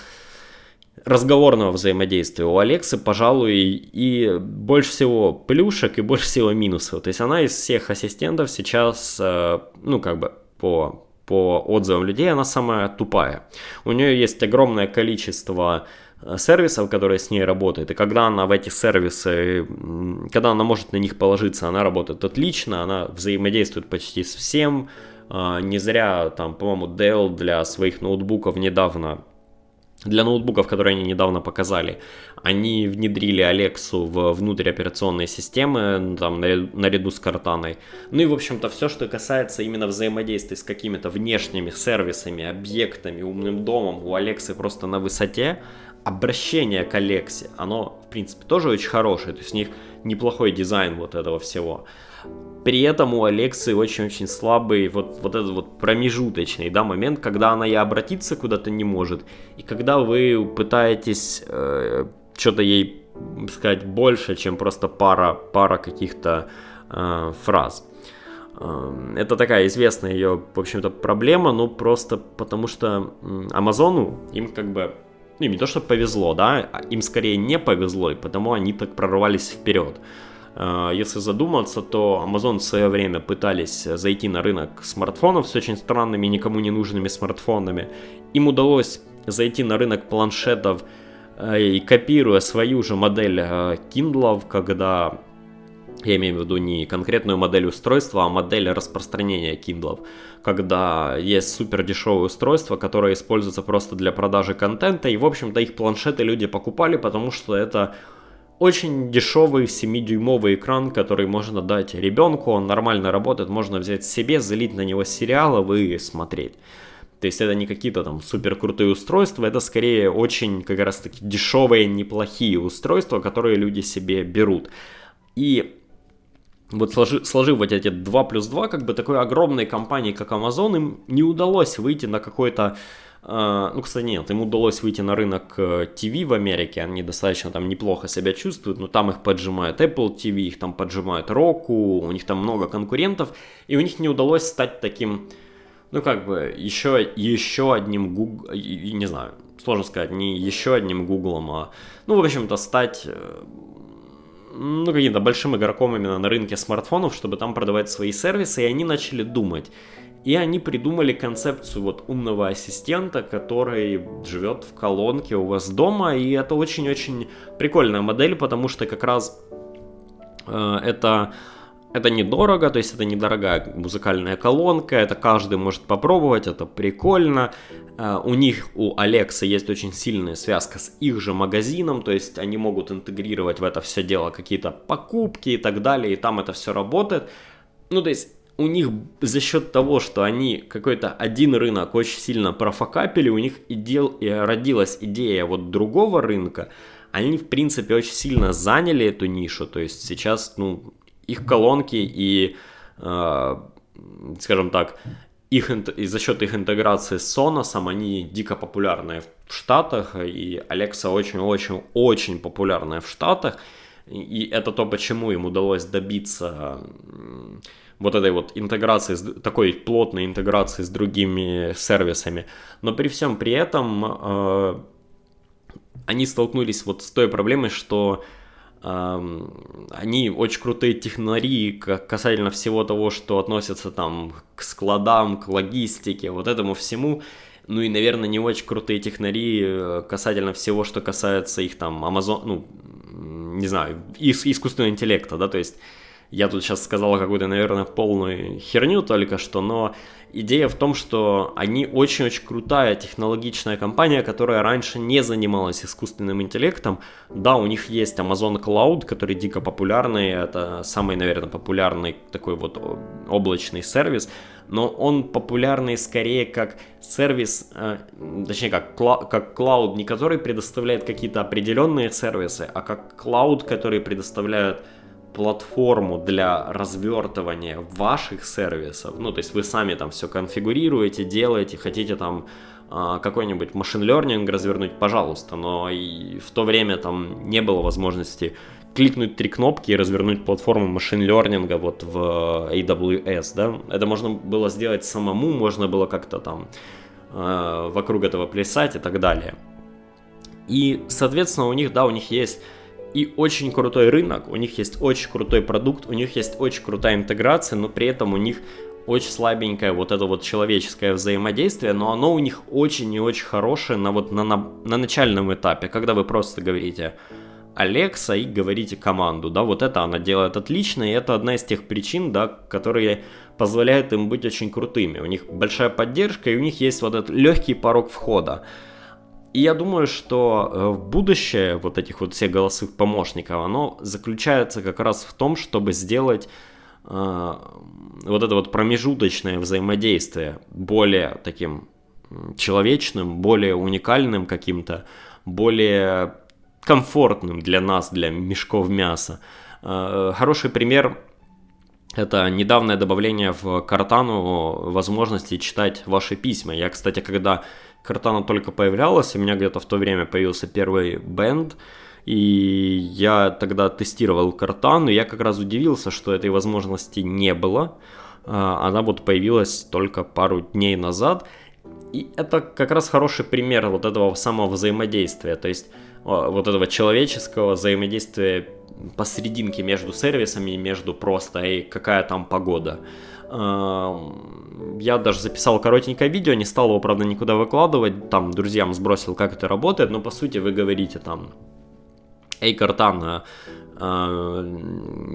разговорного взаимодействия у Алексы, пожалуй, и больше всего плюшек, и больше всего минусов. То есть она из всех ассистентов сейчас, э, ну, как бы по, по отзывам людей, она самая тупая. У нее есть огромное количество э, сервисов, которые с ней работают, и когда она в эти сервисы, когда она может на них положиться, она работает отлично, она взаимодействует почти с всем, э, не зря там, по-моему, Dell для своих ноутбуков недавно для ноутбуков, которые они недавно показали, они внедрили Алексу в внутрioперационные системы, там, наряду с Картаной. Ну и, в общем-то, все, что касается именно взаимодействия с какими-то внешними сервисами, объектами, умным домом, у Алексы просто на высоте. Обращение к Алексе, оно, в принципе, тоже очень хорошее, то есть у них неплохой дизайн вот этого всего. При этом у Алексы очень-очень слабый вот, вот этот вот промежуточный да, момент, когда она и обратиться куда-то не может, и когда вы пытаетесь э, что-то ей сказать больше, чем просто пара, пара каких-то э, фраз. Э, это такая известная ее, в общем-то, проблема, но просто потому что Амазону им как бы ну, им не то, что повезло, да, а им скорее не повезло, и потому они так прорвались вперед. А, если задуматься, то Amazon в свое время пытались зайти на рынок смартфонов с очень странными, никому не нужными смартфонами. Им удалось зайти на рынок планшетов э, и копируя свою же модель э, Kindle, когда я имею в виду не конкретную модель устройства, а модель распространения Kindle, когда есть супер дешевое устройство, которое используется просто для продажи контента, и, в общем-то, их планшеты люди покупали, потому что это очень дешевый 7-дюймовый экран, который можно дать ребенку, он нормально работает, можно взять себе, залить на него сериалы и смотреть. То есть это не какие-то там супер крутые устройства, это скорее очень как раз таки дешевые, неплохие устройства, которые люди себе берут. И вот сложив, сложив вот эти 2 плюс 2, как бы такой огромной компании, как Amazon, им не удалось выйти на какой-то ну, кстати, нет, им удалось выйти на рынок TV э, в Америке, они достаточно там неплохо себя чувствуют, но там их поджимают Apple TV, их там поджимают Roku, у них там много конкурентов, и у них не удалось стать таким, ну, как бы, еще, еще одним Google, не знаю, сложно сказать, не еще одним Гуглом, а, ну, в общем-то, стать э, ну, каким-то большим игроком именно на рынке смартфонов, чтобы там продавать свои сервисы, и они начали думать. И они придумали концепцию вот умного ассистента, который живет в колонке у вас дома, и это очень-очень прикольная модель, потому что как раз э, это это недорого, то есть это недорогая музыкальная колонка, это каждый может попробовать, это прикольно. Uh, у них, у Алекса есть очень сильная связка с их же магазином, то есть они могут интегрировать в это все дело какие-то покупки и так далее, и там это все работает. Ну, то есть у них за счет того, что они какой-то один рынок очень сильно профокапили, у них идел, и родилась идея вот другого рынка, они, в принципе, очень сильно заняли эту нишу, то есть сейчас, ну, их колонки и, э, скажем так, их, и за счет их интеграции с Sonos, они дико популярные в Штатах, и Alexa очень-очень-очень популярная в Штатах, и это то, почему им удалось добиться вот этой вот интеграции, такой плотной интеграции с другими сервисами. Но при всем при этом э, они столкнулись вот с той проблемой, что э, они очень крутые технари касательно всего того, что относится там к складам, к логистике, вот этому всему. Ну и, наверное, не очень крутые технари э, касательно всего, что касается их там Amazon, ну, не знаю, искусственного интеллекта, да, то есть я тут сейчас сказал какую-то, наверное, полную херню только что, но идея в том, что они очень-очень крутая технологичная компания, которая раньше не занималась искусственным интеллектом. Да, у них есть Amazon Cloud, который дико популярный, это самый, наверное, популярный такой вот облачный сервис, но он популярный скорее как сервис, э, точнее как, как cloud, не который предоставляет какие-то определенные сервисы, а как cloud, который предоставляет платформу для развертывания ваших сервисов, ну, то есть вы сами там все конфигурируете, делаете, хотите там а, какой-нибудь машин learning развернуть, пожалуйста, но и в то время там не было возможности кликнуть три кнопки и развернуть платформу машин-лернинга вот в AWS, да, это можно было сделать самому, можно было как-то там э, вокруг этого плясать и так далее. И, соответственно, у них, да, у них есть и очень крутой рынок, у них есть очень крутой продукт, у них есть очень крутая интеграция, но при этом у них очень слабенькое вот это вот человеческое взаимодействие, но оно у них очень и очень хорошее на вот на, на, на начальном этапе, когда вы просто говорите Алекса и говорите команду, да, вот это она делает отлично, и это одна из тех причин, да, которые позволяют им быть очень крутыми. У них большая поддержка, и у них есть вот этот легкий порог входа. И я думаю, что э, в будущее вот этих вот всех голосовых помощников, оно заключается как раз в том, чтобы сделать э, вот это вот промежуточное взаимодействие более таким человечным, более уникальным каким-то, более комфортным для нас, для мешков мяса. Э, хороший пример это недавнее добавление в Картану возможности читать ваши письма. Я, кстати, когда Картана только появлялась, у меня где-то в то время появился первый бенд, и я тогда тестировал Картану, и я как раз удивился, что этой возможности не было. А, она вот появилась только пару дней назад, и это как раз хороший пример вот этого самого взаимодействия. То есть вот этого человеческого взаимодействия посерединке между сервисами и между просто и какая там погода. Я даже записал коротенькое видео, не стал его, правда, никуда выкладывать, там друзьям сбросил, как это работает, но по сути вы говорите там, эй, Картан,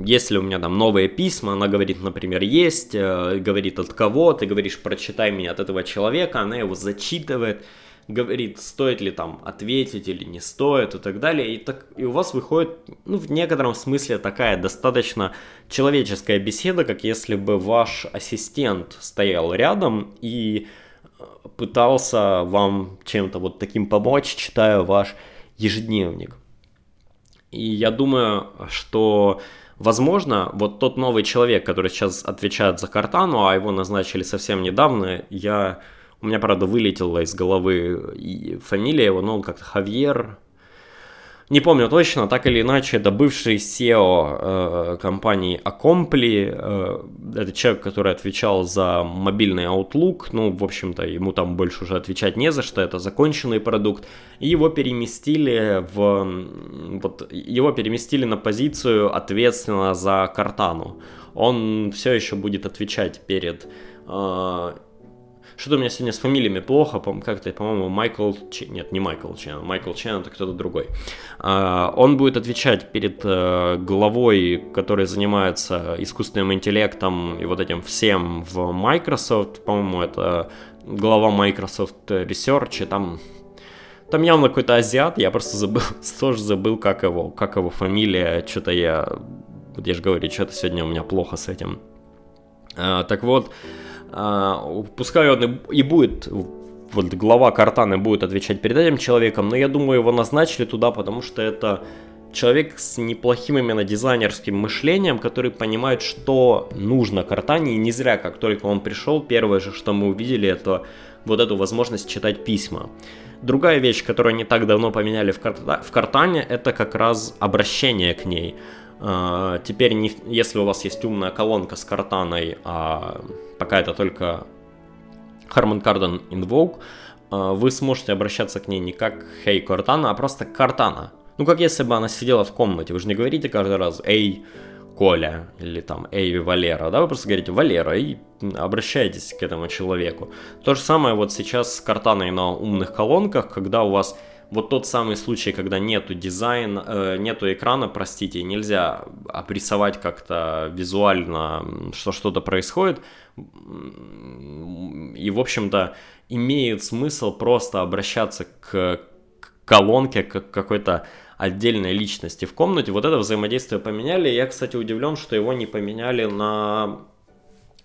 если у меня там новые письма, она говорит, например, есть, э, говорит от кого, ты говоришь, прочитай мне от этого человека, она его зачитывает, говорит, стоит ли там ответить или не стоит и так далее. И, так, и у вас выходит, ну, в некотором смысле такая достаточно человеческая беседа, как если бы ваш ассистент стоял рядом и э, пытался вам чем-то вот таким помочь, читая ваш ежедневник. И я думаю, что Возможно, вот тот новый человек, который сейчас отвечает за Картану, а его назначили совсем недавно, я у меня, правда, вылетела из головы фамилия его, но он как-то Хавьер. Не помню точно, так или иначе, это бывший SEO э, компании Acompli. Э, это человек, который отвечал за мобильный Outlook. Ну, в общем-то, ему там больше уже отвечать не за что, это законченный продукт. И его переместили в... Вот, его переместили на позицию ответственно за Картану. Он все еще будет отвечать перед э, что-то у меня сегодня с фамилиями плохо, как-то, по-моему, Майкл... Ч... Нет, не Майкл Чен, Майкл Чен это кто-то другой. А, он будет отвечать перед э, главой, который занимается искусственным интеллектом и вот этим всем в Microsoft, по-моему, это глава Microsoft Research, и там там явно какой-то азиат, я просто забыл, *laughs* тоже забыл, как его, как его фамилия, что-то я, вот я же говорю, что-то сегодня у меня плохо с этим. А, так вот, а, пускай он и будет вот глава Картаны будет отвечать перед этим человеком, но я думаю, его назначили туда, потому что это человек с неплохим именно дизайнерским мышлением, который понимает, что нужно Картане, и не зря, как только он пришел, первое же, что мы увидели, это вот эту возможность читать письма. Другая вещь, которую не так давно поменяли в, карта, в Картане, это как раз обращение к ней. А, теперь, не, если у вас есть умная колонка с Картаной, а пока это только Harman Kardon Invoke, а, вы сможете обращаться к ней не как «Hey, Картана», а просто «Картана». Ну, как если бы она сидела в комнате. Вы же не говорите каждый раз «Эй, Коля» или там «Эй, Валера», да? Вы просто говорите «Валера» и обращаетесь к этому человеку. То же самое вот сейчас с Картаной на умных колонках, когда у вас вот тот самый случай, когда нету дизайна, э, нету экрана, простите, нельзя обрисовать как-то визуально, что что-то происходит. И, в общем-то, имеет смысл просто обращаться к, к колонке, к какой-то отдельной личности в комнате. Вот это взаимодействие поменяли. Я, кстати, удивлен, что его не поменяли на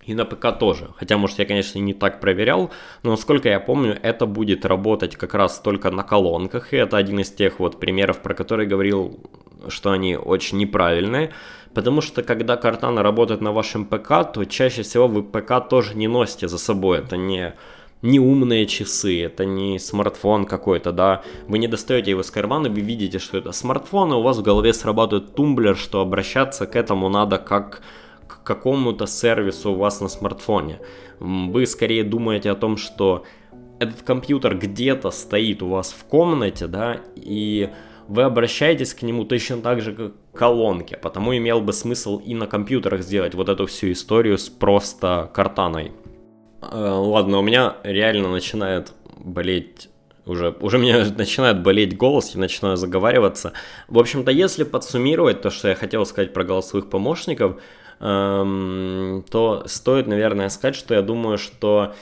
и на ПК тоже. Хотя, может, я, конечно, не так проверял, но, насколько я помню, это будет работать как раз только на колонках. И это один из тех вот примеров, про которые говорил, что они очень неправильные. Потому что, когда картана работает на вашем ПК, то чаще всего вы ПК тоже не носите за собой. Это не не умные часы, это не смартфон какой-то, да, вы не достаете его из кармана, вы видите, что это смартфон, и у вас в голове срабатывает тумблер, что обращаться к этому надо как к какому-то сервису у вас на смартфоне. Вы скорее думаете о том, что этот компьютер где-то стоит у вас в комнате, да, и вы обращаетесь к нему точно так же, как к колонке, потому имел бы смысл и на компьютерах сделать вот эту всю историю с просто картаной. Э, ладно, у меня реально начинает болеть уже, уже меня *laughs* начинает болеть голос, я начинаю заговариваться. В общем-то, если подсуммировать то, что я хотел сказать про голосовых помощников, то стоит, наверное, сказать, что я думаю, что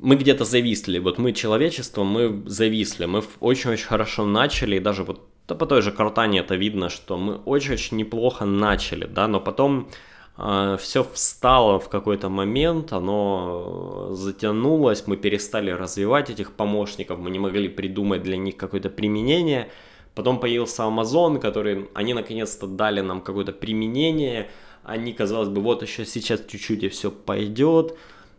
мы где-то зависли. Вот мы, человечество, мы зависли. Мы очень-очень хорошо начали, и даже вот да, по той же Картане это видно, что мы очень-очень неплохо начали, да, но потом э, все встало в какой-то момент, оно затянулось, мы перестали развивать этих помощников, мы не могли придумать для них какое-то применение. Потом появился Amazon, который, они наконец-то дали нам какое-то применение, они, казалось бы, вот еще сейчас чуть-чуть и все пойдет,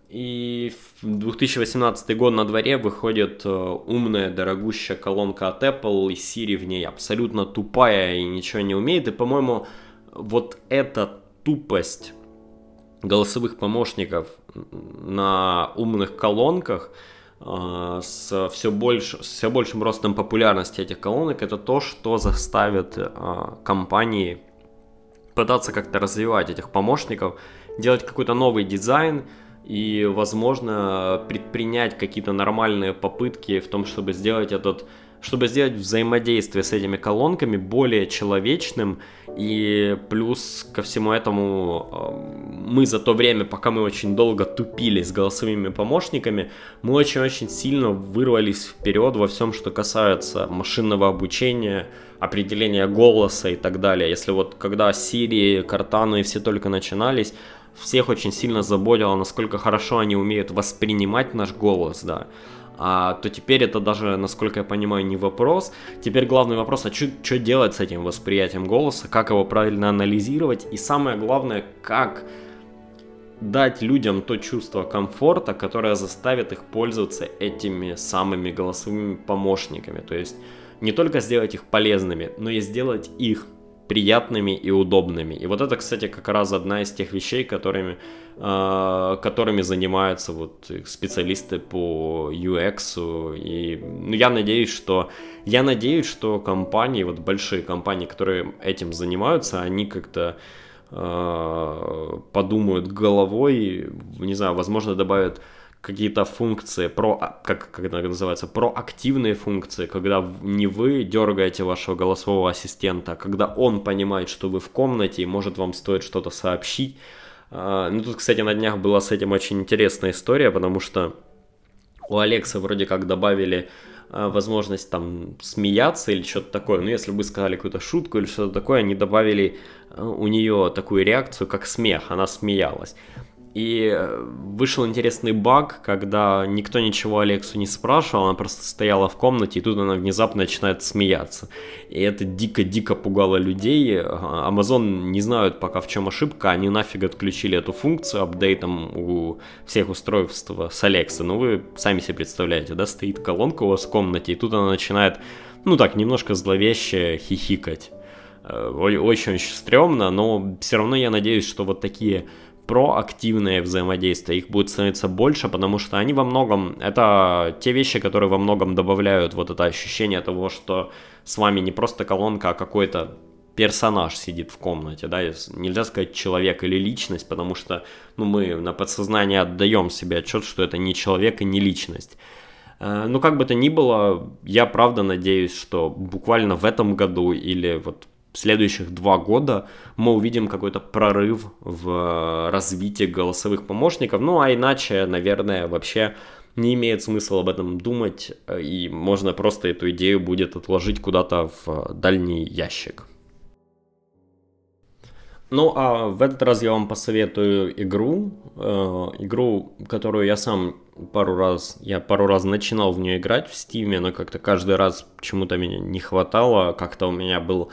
и в 2018 год на дворе выходит э, умная, дорогущая колонка от Apple, и Siri в ней абсолютно тупая и ничего не умеет. И, по-моему, вот эта тупость голосовых помощников на умных колонках э, с все, больше, с все большим ростом популярности этих колонок, это то, что заставит э, компании пытаться как-то развивать этих помощников, делать какой-то новый дизайн, и, возможно, предпринять какие-то нормальные попытки в том, чтобы сделать этот чтобы сделать взаимодействие с этими колонками более человечным, и плюс ко всему этому э, мы за то время, пока мы очень долго тупили с голосовыми помощниками, мы очень-очень сильно вырвались вперед во всем, что касается машинного обучения, определения голоса и так далее. Если вот когда Siri, Cortana и все только начинались, всех очень сильно заботило, насколько хорошо они умеют воспринимать наш голос, да, а, то теперь это даже, насколько я понимаю, не вопрос. Теперь главный вопрос, а что делать с этим восприятием голоса, как его правильно анализировать, и самое главное, как дать людям то чувство комфорта, которое заставит их пользоваться этими самыми голосовыми помощниками. То есть не только сделать их полезными, но и сделать их приятными и удобными. И вот это, кстати, как раз одна из тех вещей, которыми, э, которыми занимаются вот специалисты по UX. И ну, я надеюсь, что я надеюсь, что компании, вот большие компании, которые этим занимаются, они как-то э, подумают головой, не знаю, возможно, добавят какие-то функции, про, а, как, как это называется, проактивные функции, когда не вы дергаете вашего голосового ассистента, а когда он понимает, что вы в комнате и может вам стоит что-то сообщить. А, ну, тут, кстати, на днях была с этим очень интересная история, потому что у Алекса вроде как добавили возможность там смеяться или что-то такое. Ну, если бы сказали какую-то шутку или что-то такое, они добавили у нее такую реакцию, как смех, она смеялась. И э, вышел интересный баг, когда никто ничего Алексу не спрашивал, она просто стояла в комнате, и тут она внезапно начинает смеяться. И это дико-дико пугало людей. Amazon не знают пока в чем ошибка, они нафиг отключили эту функцию апдейтом у всех устройств с Alexa. Ну вы сами себе представляете, да, стоит колонка у вас в комнате, и тут она начинает, ну так, немножко зловеще хихикать. Э, очень-очень стрёмно, но все равно я надеюсь, что вот такие проактивное взаимодействие, их будет становиться больше, потому что они во многом, это те вещи, которые во многом добавляют вот это ощущение того, что с вами не просто колонка, а какой-то персонаж сидит в комнате, да, нельзя сказать человек или личность, потому что, ну, мы на подсознание отдаем себе отчет, что это не человек и не личность. Э, ну, как бы то ни было, я правда надеюсь, что буквально в этом году или вот следующих два года мы увидим какой-то прорыв в развитии голосовых помощников. Ну а иначе, наверное, вообще не имеет смысла об этом думать, и можно просто эту идею будет отложить куда-то в дальний ящик. Ну а в этот раз я вам посоветую игру, э, игру, которую я сам пару раз, я пару раз начинал в нее играть в Стиме, но как-то каждый раз почему-то меня не хватало, как-то у меня был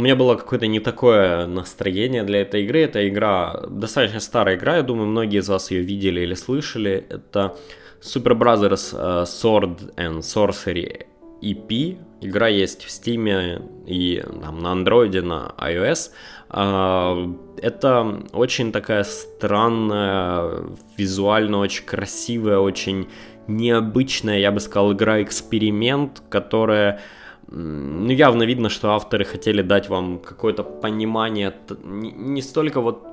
у меня было какое-то не такое настроение для этой игры. Эта игра достаточно старая игра, я думаю, многие из вас ее видели или слышали. Это Super Brothers uh, Sword and Sorcery EP. Игра есть в Steam и там, на Android, на iOS. Uh, это очень такая странная, визуально очень красивая, очень необычная, я бы сказал, игра-эксперимент, которая ну, явно видно, что авторы хотели дать вам какое-то понимание, не, столько вот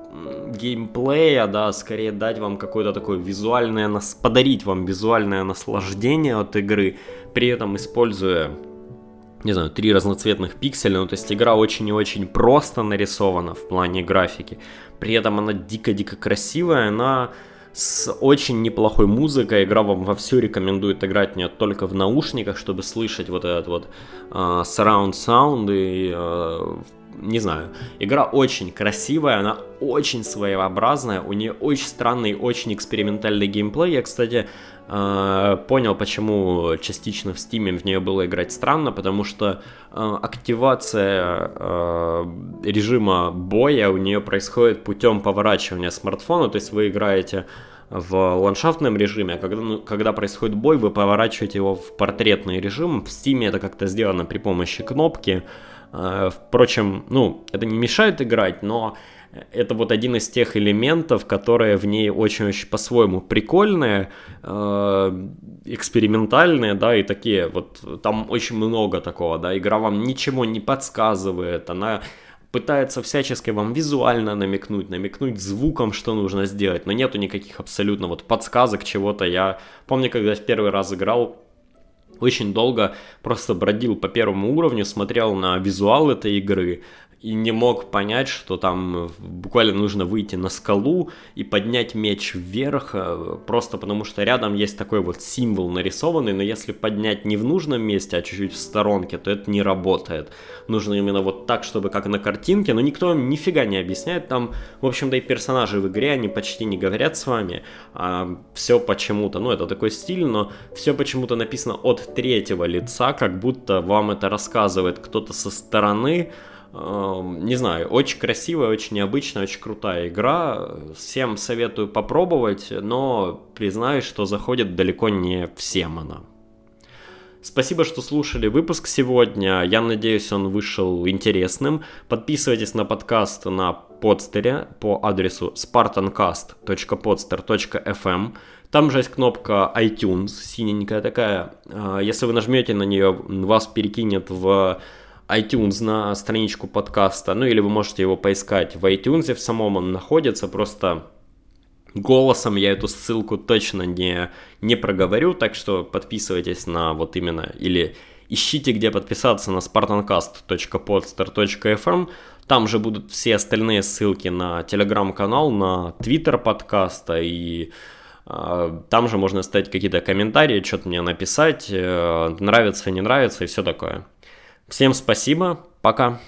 геймплея, да, скорее дать вам какое-то такое визуальное, подарить вам визуальное наслаждение от игры, при этом используя, не знаю, три разноцветных пикселя, ну, то есть игра очень и очень просто нарисована в плане графики, при этом она дико-дико красивая, она с очень неплохой музыкой. Игра вам во все рекомендует играть не только в наушниках, чтобы слышать вот этот вот uh, surround sound и uh, не знаю. Игра очень красивая, она очень своеобразная, у нее очень странный, очень экспериментальный геймплей. Я, кстати, э, понял, почему частично в Steam в нее было играть странно, потому что э, активация э, режима боя у нее происходит путем поворачивания смартфона, то есть вы играете в ландшафтном режиме, а когда, ну, когда происходит бой, вы поворачиваете его в портретный режим. В Steam это как-то сделано при помощи кнопки. Впрочем, ну, это не мешает играть, но это вот один из тех элементов, которые в ней очень-очень по-своему прикольные, э, экспериментальные, да, и такие вот, там очень много такого, да, игра вам ничего не подсказывает, она пытается всячески вам визуально намекнуть, намекнуть звуком, что нужно сделать, но нету никаких абсолютно вот подсказок чего-то. Я помню, когда в первый раз играл, очень долго просто бродил по первому уровню, смотрел на визуал этой игры, и не мог понять, что там буквально нужно выйти на скалу и поднять меч вверх, э, просто потому что рядом есть такой вот символ нарисованный, но если поднять не в нужном месте, а чуть-чуть в сторонке, то это не работает. Нужно именно вот так, чтобы как на картинке, но никто нифига не объясняет. Там, в общем-то, и персонажи в игре, они почти не говорят с вами, а все почему-то, ну это такой стиль, но все почему-то написано от третьего лица, как будто вам это рассказывает кто-то со стороны, не знаю, очень красивая, очень необычная, очень крутая игра. Всем советую попробовать, но признаюсь, что заходит далеко не всем она. Спасибо, что слушали выпуск сегодня. Я надеюсь, он вышел интересным. Подписывайтесь на подкаст на подстере по адресу spartancast.podster.fm. Там же есть кнопка iTunes, синенькая такая. А, если вы нажмете на нее, вас перекинет в iTunes на страничку подкаста, ну или вы можете его поискать в iTunes, в самом он находится, просто голосом я эту ссылку точно не, не проговорю, так что подписывайтесь на вот именно, или ищите, где подписаться на spartancast.podster.fm, там же будут все остальные ссылки на телеграм-канал, на твиттер подкаста и э, там же можно оставить какие-то комментарии, что-то мне написать, э, нравится, не нравится и все такое. Всем спасибо, пока.